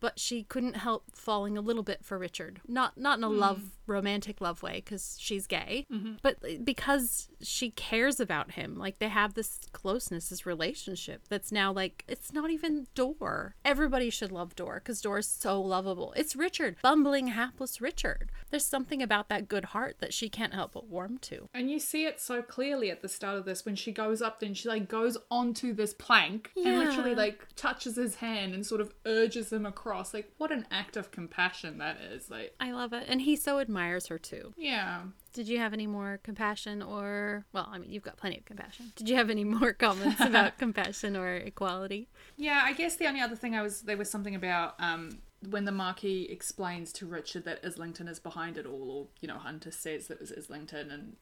But she couldn't help falling a little bit for Richard. Not not in a hmm. love romantic love way because she's gay, mm-hmm. but eh, because she cares about him. Like they have this closeness, this relationship that's now like it's not even Door. Everybody should love Door because Door is so lovable. It's Richard, bumbling, hapless Richard. There's something about that good heart that she can't help but warm to. And you see it so clearly at the start of this when she goes up then she like goes onto this plank and literally like touches his hand and sort of urges him across. Like what an act of compassion that is. Like I love it, and he so admires her too. yeah. Did you have any more compassion or well, I mean, you've got plenty of compassion. Did you have any more comments about compassion or equality? Yeah, I guess the only other thing I was there was something about um when the Marquis explains to Richard that Islington is behind it all, or you know, Hunter says that it was Islington, and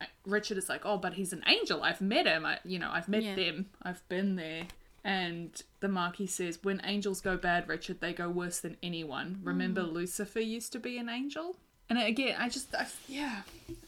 uh, Richard is like, "Oh, but he's an angel. I've met him. I, you know, I've met Yeah. them. I've been there." And the Marquis says, "When angels go bad, Richard, they go worse than anyone. Remember, mm. Lucifer used to be an angel." And again, I just, I, yeah,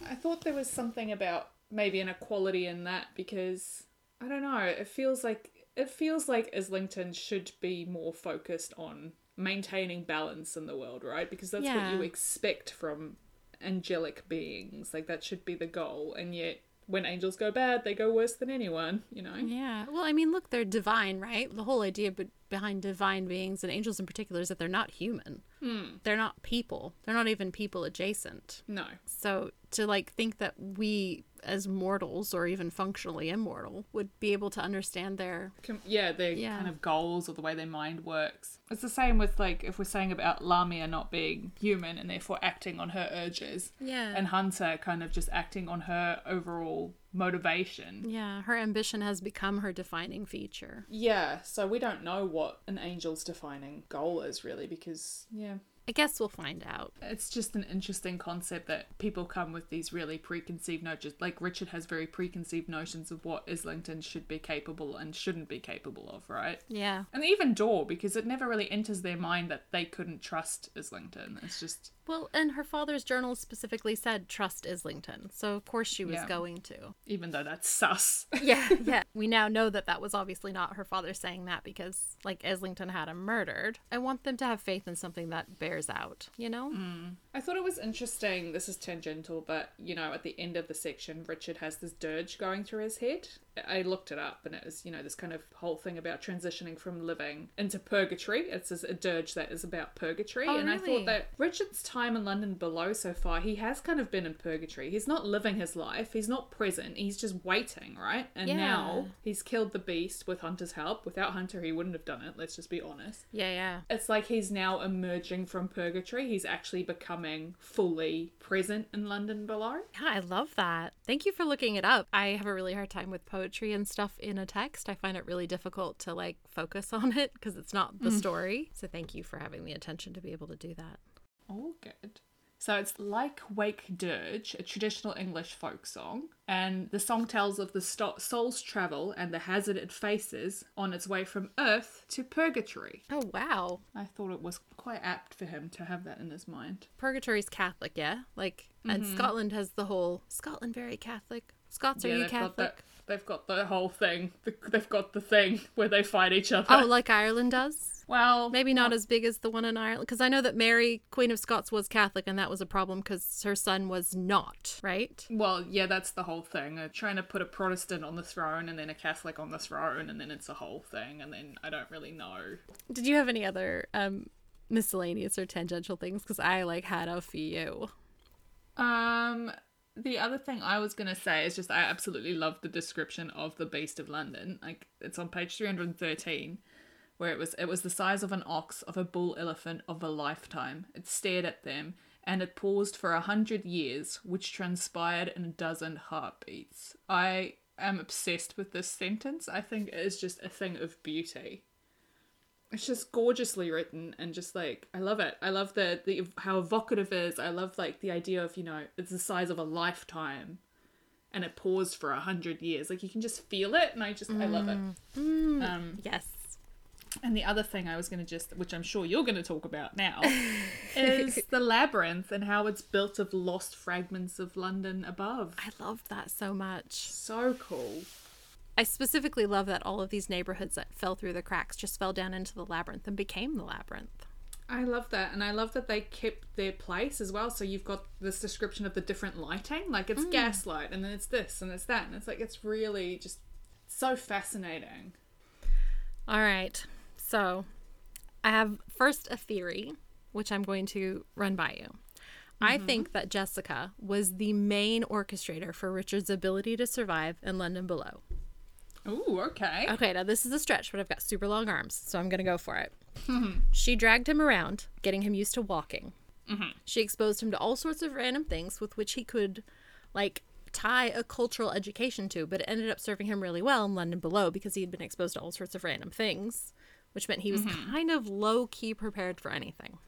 I thought there was something about maybe an equality in that because I don't know. It feels like it feels like Islington should be more focused on maintaining balance in the world, right? Because that's what you expect from angelic beings. Like that should be the goal. And yet when angels go bad, they go worse than anyone, you know? Yeah. Well, I mean, look, they're divine, right? The whole idea be- behind divine beings and angels in particular is that they're not human. Hmm. They're not people. They're not even people adjacent. No. So to like think that we as mortals or even functionally immortal would be able to understand their Com- yeah, their Yeah. kind of goals or the way their mind works. It's the same with like if we're saying about Lamia not being human and therefore acting on her urges, yeah and Hunter kind of just acting on her overall motivation. yeah her ambition has become her defining feature. Yeah, so we don't know what an angel's defining goal is really because yeah, I guess we'll find out. it's just an interesting concept that people come with these really preconceived notions. Like Richard has very preconceived notions of what Islington should be capable and shouldn't be capable of, right? Yeah. And even Door, because it never really enters their mind that they couldn't trust Islington. It's just Well, and her father's journal specifically said trust Islington, so of course she was Yeah. going to. even though that's sus. Yeah, yeah. We now know that that was obviously not her father saying that because, like, Islington had him murdered. I want them to have faith in something that bears out, you know? Mm. I thought it was interesting. This is tangential, but you know, at the end of the section, Richard has this dirge going through his head. I looked it up, and it was you know this kind of whole thing about transitioning from living into purgatory. It's a dirge that is about purgatory, Oh, and I thought that Richard's time in London below so far, he has kind of been in purgatory. He's not living his life. He's not present. He's just waiting, right? And Yeah. now he's killed the beast with Hunter's help. Without Hunter, he wouldn't have done it. Let's just be honest Yeah, yeah. it's like he's now emerging from purgatory. He's actually becoming fully present in London below. Yeah, I love that. Thank you for looking it up. I have a really hard time with poetry and stuff in a text. I find it really difficult to, like, focus on it because it's not the mm. story. So thank you for having the attention to be able to do that. All good. So it's Lyke Wake Dirge, a traditional English folk song, and the song tells of the sto- soul's travel and the hazard it faces on its way from Earth to purgatory. Oh, wow. I thought it was quite apt for him to have that in his mind. Purgatory's Catholic, yeah? Like, and mm-hmm. Scotland has the whole Scotland very Catholic. Scots, are you Catholic? They've got the whole thing. They've got the thing where they fight each other. Oh, like Ireland does? Well, Maybe not as big as the one in Ireland, because I know that Mary, Queen of Scots, was Catholic, and that was a problem because her son was not, right? Well, yeah, that's the whole thing. Uh, trying to put a Protestant on the throne and then a Catholic on the throne, and then it's a whole thing, and then I don't really know. Did you have any other um, miscellaneous or tangential things? Because I like had a few. Um, the other thing I was gonna say is just I absolutely love the description of the Beast of London. Like it's on page three hundred and thirteen, where it was it was the size of an ox, of a bull elephant, of a lifetime. It stared at them, and it paused for a hundred years, which transpired in a dozen heartbeats. I am obsessed with this sentence. I think it is just a thing of beauty. It's just gorgeously written and just like I love it. I love the the how evocative it is. I love like the idea of you know it's the size of a lifetime, and it paused for a hundred years. Like you can just feel it, and I just I love it. Um, Yes. and the other thing I was going to just, which I'm sure you're going to talk about now, is the labyrinth and how it's built of lost fragments of London above. I loved that so much. So cool. I specifically love that all of these neighborhoods that fell through the cracks just fell down into the labyrinth and became the labyrinth. I love that, and I love that they kept their place as well. So you've got this description of the different lighting, like it's mm. gaslight, and then it's this and it's that, and it's like it's really just so fascinating. All right. So I have first a theory, which I'm going to run by you. I mm-hmm. think that Jessica was the main orchestrator for Richard's ability to survive in London Below. Ooh, okay. Okay, now this is a stretch, but I've got super long arms, so I'm going to go for it. Mm-hmm. she dragged him around, getting him used to walking. Mm-hmm. She exposed him to all sorts of random things with which he could, like, tie a cultural education to, but it ended up serving him really well in London Below because he had been exposed to all sorts of random things, which meant he was mm-hmm. kind of low key prepared for anything.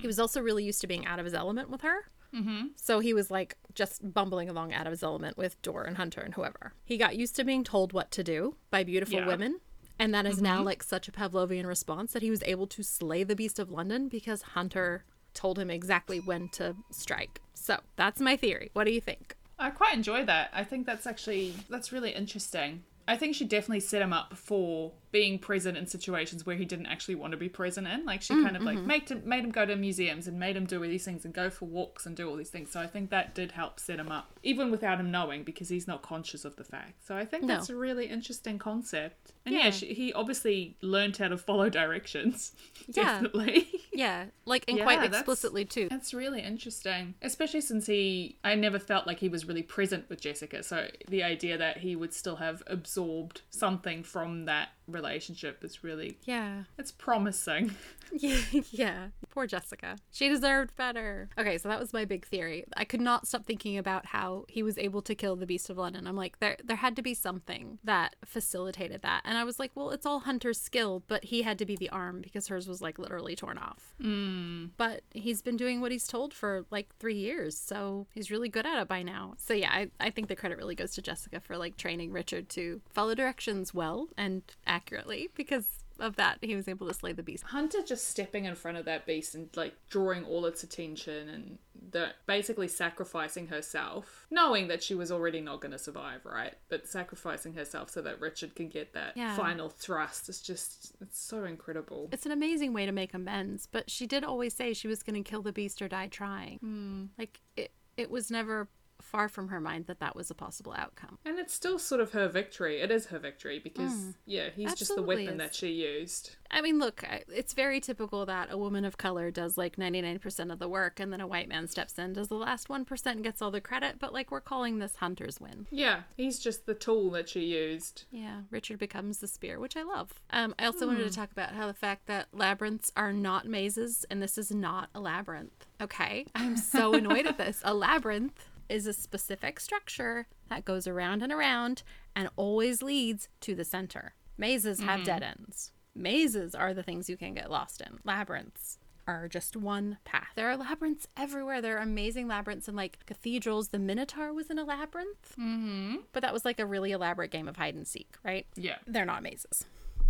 He was also really used to being out of his element with her. Mm-hmm. So he was like just bumbling along out of his element with Door and Hunter and whoever. He got used to being told what to do by beautiful Yeah. women. And that is now mm-hmm. like such a Pavlovian response that he was able to slay the Beast of London because Hunter told him exactly when to strike. So that's my theory. What do you think? I quite enjoy that. I think that's actually that's really interesting. I think she definitely set him up for being present in situations where he didn't actually want to be present in. Like she mm, kind of like mm-hmm. made him made him go to museums and made him do all these things and go for walks and do all these things. So I think that did help set him up, even without him knowing, because he's not conscious of the fact. So I think No. that's a really interesting concept. And yeah, Yeah. she, he obviously learned how to follow directions. Yeah. Definitely. Yeah, like and Yeah, quite that's- explicitly too. That's really interesting, especially since he, I never felt like he was really present with Jessica. So the idea that he would still have absorbed something from that relationship is really, Yeah. it's promising. Yeah, yeah. Poor Jessica. She deserved better. Okay, so that was my big theory. I could not stop thinking about how he was able to kill the Beast of London. I'm like, there there had to be something that facilitated that. And I was like, well, it's all Hunter's skill, but he had to be the arm because hers was like literally torn off. Mm. But he's been doing what he's told for like three years, so he's really good at it by now. So yeah, I, I think the credit really goes to Jessica for like training Richard to follow directions well and accurately because of that he was able to slay the beast. Hunter just stepping in front of that beast and like drawing all its attention and the, basically sacrificing herself, knowing that she was already not going to survive, right? But sacrificing herself so that Richard can get that Yeah. final thrust is just, it's so incredible. It's an amazing way to make amends, but she did always say she was going to kill the beast or die trying. Hmm. Like it it was never far from her mind that that was a possible outcome. And it's still sort of her victory. It is her victory because, yeah, he's just the weapon is. that she used. I mean, look, it's very typical that a woman of color does like 99% of the work and then a white man steps in, does the last 1% and gets all the credit, but like we're calling this Hunter's win. Yeah, he's just the tool that she used. Yeah, Richard becomes the spear, which I love. Um, I also wanted to talk about how the fact that labyrinths are not mazes and this is not a labyrinth. Okay, I'm so annoyed at this. A labyrinth is a specific structure that goes around and around and always leads to the center. Mazes have dead ends. Mazes are the things you can get lost in. Labyrinths are just one path. There are labyrinths everywhere. There are amazing labyrinths in like cathedrals. The Minotaur was in a labyrinth. Mm-hmm. But that was like a really elaborate game of hide and seek, right? Yeah. They're not mazes.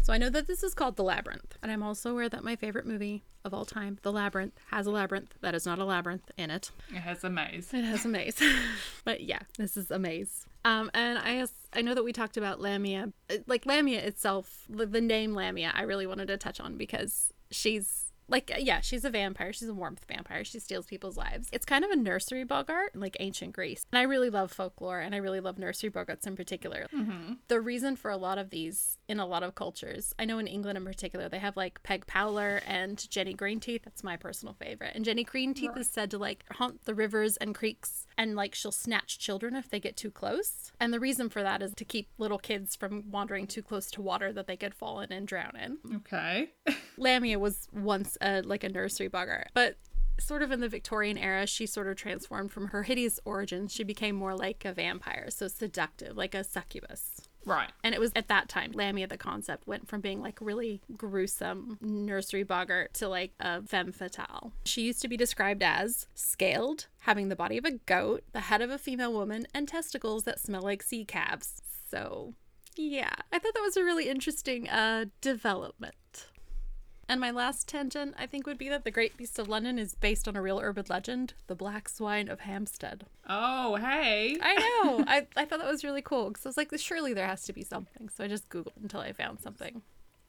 So I know that this is called The Labyrinth. And I'm also aware that my favorite movie of all time, The Labyrinth, has a labyrinth that is not a labyrinth in it. It has a maze. It has a maze. but yeah, this is a maze. Um, and I I know that we talked about Lamia, like Lamia itself, the, the name Lamia. I really wanted to touch on because she's like yeah she's a vampire. She's a warmth vampire. She steals people's lives. It's kind of a nursery boggart like ancient greece. And i really love folklore and i really love nursery boggarts in particular. Mm-hmm. the reason for a lot of these in a lot of cultures i know in england in particular they have like peg powler and jenny greenteeth. That's my personal favorite. And jenny greenteeth right. is said to like haunt the rivers and creeks and like she'll snatch children if they get too close. And the reason for that is to keep little kids from wandering too close to water that they could fall in and drown in. Okay. Lamia was once a like a nursery boggart. But sort of in the Victorian era, she sort of transformed from her hideous origins. She became more like a vampire, so seductive, like a succubus. Right. And it was at that time, Lamia, the concept, went from being like really gruesome nursery boggart to like a femme fatale. She used to be described as scaled, having the body of a goat, the head of a female woman, and testicles that smell like sea calves. So, yeah, I thought that was a really interesting uh, development. And my last tangent, I think, would be that the Great Beast of London is based on a real urban legend, the Black Swine of Hampstead. Oh, hey. I know. I, I thought that was really cool because I was like, surely there has to be something. So I just Googled until I found something.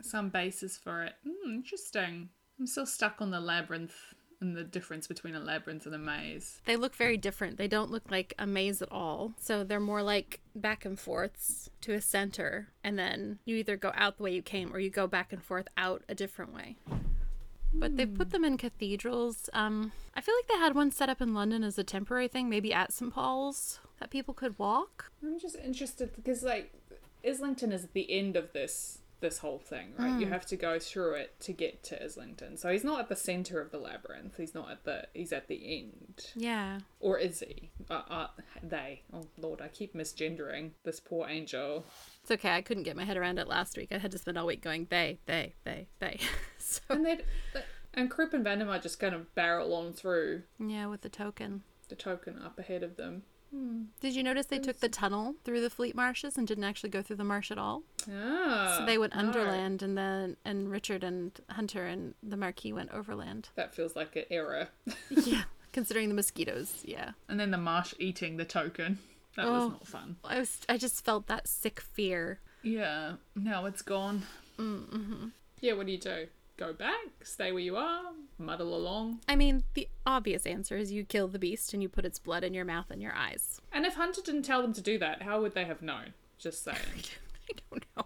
Some basis for it. Mm, interesting. I'm still stuck on the labyrinth and the difference between a labyrinth and a maze. They look very different. They don't look like a maze at all. So they're more like back and forths to a center, and then you either go out the way you came or you go back and forth out a different way. But they put them in cathedrals. Um, I feel like they had one set up in London as a temporary thing, maybe at St. Paul's, that people could walk. I'm just interested because, like, Islington is the end of this this whole thing, right? Mm. You have to go through it to get to Islington. So he's not at the center of the labyrinth. He's not at the. He's at the end. Yeah. Or is he? Uh, uh, they. Oh Lord, I keep misgendering this poor angel. It's okay. I couldn't get my head around it last week. I had to spend all week going they, they, they, they. so. And they, and Croup and Vandemar just kind of barrel on through. Yeah, with the token. The token up ahead of them. Hmm. Did you notice they took the tunnel through the Fleet Marshes and didn't actually go through the marsh at all? Ah, so they went underland, and then and Richard and Hunter and the Marquis went overland. That feels like an error. yeah, considering the mosquitoes. Yeah. And then the marsh eating the token. That oh, was not fun. I was. I just felt that sick fear. Yeah. Now it's gone. Mm-hmm. Yeah. What do you do? Go back, stay where you are, muddle along. I mean, the obvious answer is you kill the beast and you put its blood in your mouth and your eyes. And if Hunter didn't tell them to do that, how would they have known? Just saying. I don't know.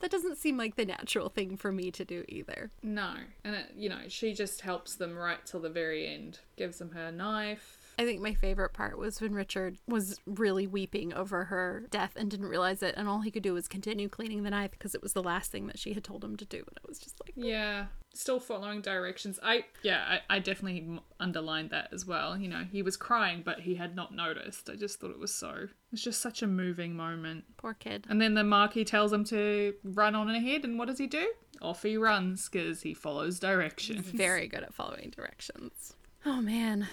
That doesn't seem like the natural thing for me to do either. No. And, it, you know, she just helps them right till the very end. Gives them her knife, I think my favorite part was when Richard was really weeping over her death and didn't realize it, and all he could do was continue cleaning the knife because it was the last thing that she had told him to do. And it was just like, yeah, still following directions. I yeah, I, I definitely underlined that as well. You know, he was crying, but he had not noticed. I just thought it was so. It's just such a moving moment. Poor kid. And then the Marquis tells him to run on ahead, and what does he do? Off he runs because he follows directions. He's very good at following directions. Oh man.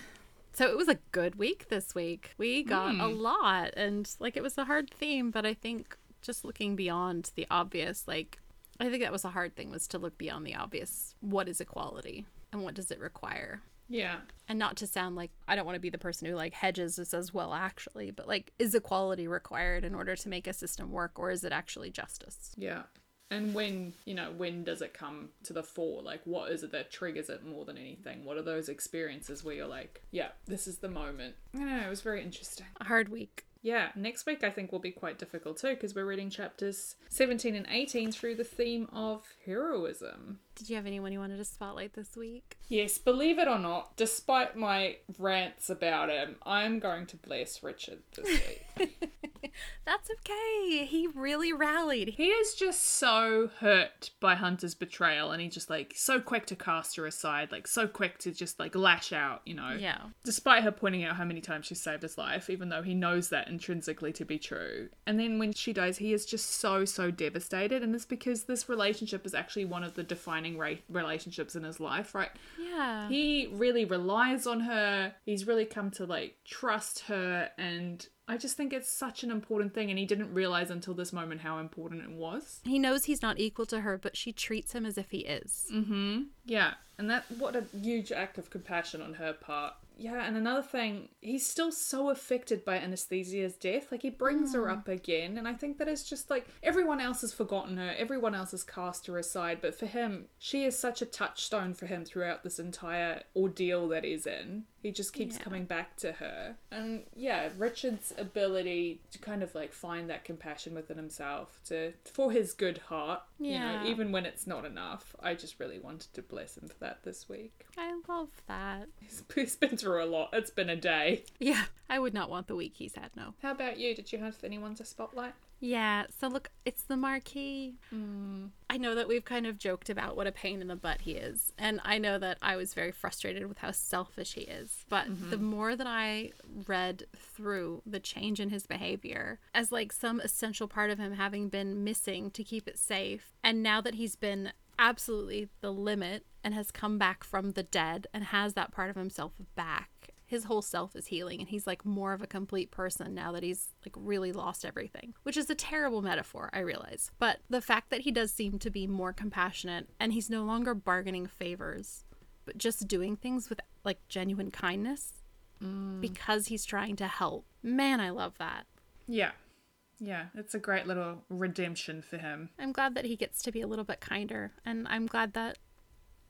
So it was a good week this week. We got mm. a hmm. lot and like it was a hard theme, but I think just looking beyond the obvious, like I think that was a hard thing was to look beyond the obvious. What is equality and what does it require? Yeah. And not to sound like I don't want to be the person who like hedges this as well actually, but like is equality required in order to make a system work or is it actually justice? Yeah and when you know when does it come to the fore? Like what is it that triggers it more than anything? What are those experiences where you're like yeah this is the moment? I don't know it was very interesting. A hard week. Yeah, next week I think will be quite difficult too because we're reading chapters 17 and 18 through the theme of heroism. Did you have anyone you wanted to spotlight this week? Yes, believe it or not, despite my rants about him, I'm going to bless Richard this week. That's okay. He really rallied. He is just so hurt by Hunter's betrayal and he's just like so quick to cast her aside, like so quick to just like lash out, you know. Yeah. Despite her pointing out how many times she saved his life, even though he knows that intrinsically to be true. And then when she dies, he is just so, so devastated. And it's because this relationship is actually one of the defining ra- relationships in his life, right? Yeah. He really relies on her. He's really come to like trust her. And I just think it's such an important thing. And he didn't realize until this moment how important it was. He knows he's not equal to her, but she treats him as if he is. Mm hmm. Yeah. And that, what a huge act of compassion on her part yeah, and another thing, he's still so affected by Anesthesia's death. Like he brings her mm. up again, and I think that is just like everyone else has forgotten her, everyone else has cast her aside, but for him, she is such a touchstone for him throughout this entire ordeal that he's in. He just keeps Yeah. coming back to her. And yeah, Richard's ability to kind of like find that compassion within himself to for his good heart, you Yeah. know, even when it's not enough. I just really wanted to bless him for that this week. I love that. He's, he's been through a lot. It's been a day. Yeah, I would not want the week he's had, no. How about you? Did you have anyone to spotlight? Yeah, so look, it's the Marquis. Mm, I know that we've kind of joked about what a pain in the butt he is, and I know that I was very frustrated with how selfish he is. But the mm-hmm. more that I read through the change in his behavior, as like some essential part of him having been missing to keep it safe, and now that he's been absolutely the limit and has come back from the dead and has that part of himself back his whole self is healing and he's like more of a complete person now that he's like really lost everything which is a terrible metaphor i realize but the fact that he does seem to be more compassionate and he's no longer bargaining favors but just doing things with like genuine kindness mm. because he's trying to help man i love that Yeah. Yeah, it's a great little redemption for him. i'm glad that he gets to be a little bit kinder and i'm glad that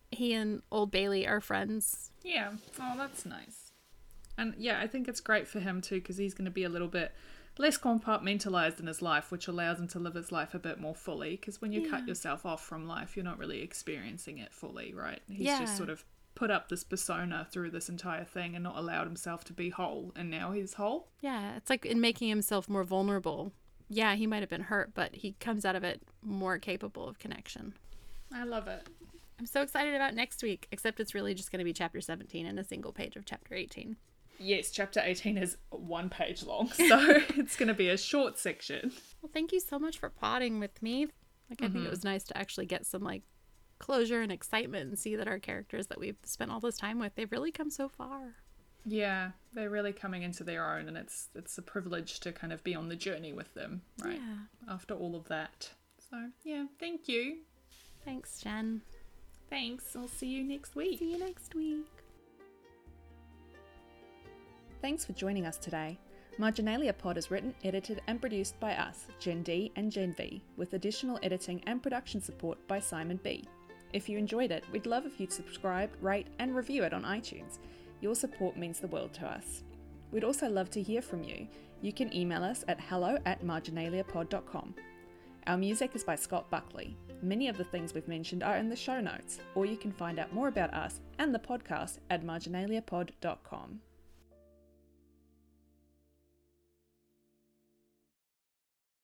he and old bailey are friends Yeah. Oh, that's nice. And yeah, I think it's great for him too because he's going to be a little bit less compartmentalized in his life, which allows him to live his life a bit more fully. Because when you cut yourself off from life, you're not really experiencing it fully, right? He's Yeah. just sort of put up this persona through this entire thing and not allowed himself to be whole. And now he's whole. Yeah, it's like in making himself more vulnerable. Yeah, he might have been hurt, but he comes out of it more capable of connection. I love it. I'm so excited about next week, except it's really just going to be chapter 17 and a single page of chapter 18. Yes, chapter 18 is one page long, so it's going to be a short section. Well, thank you so much for potting with me. Like, I think it mm-hmm. was nice to actually get some like closure and excitement and see that our characters that we've spent all this time with, they've really come so far. Yeah, they're really coming into their own, and it's it's a privilege to kind of be on the journey with them, right? Yeah. After all of that. So yeah, thank you. Thanks, Jen. Thanks. I'll see you next week. See you next week. Thanks for joining us today. Marginalia Pod is written, edited, and produced by us, Gen D and Gen V, with additional editing and production support by Simon B. If you enjoyed it, we'd love if you'd subscribe, rate, and review it on iTunes. Your support means the world to us. We'd also love to hear from you. You can email us at hello at marginaliapod.com. Our music is by Scott Buckley. Many of the things we've mentioned are in the show notes, or you can find out more about us and the podcast at marginaliapod.com.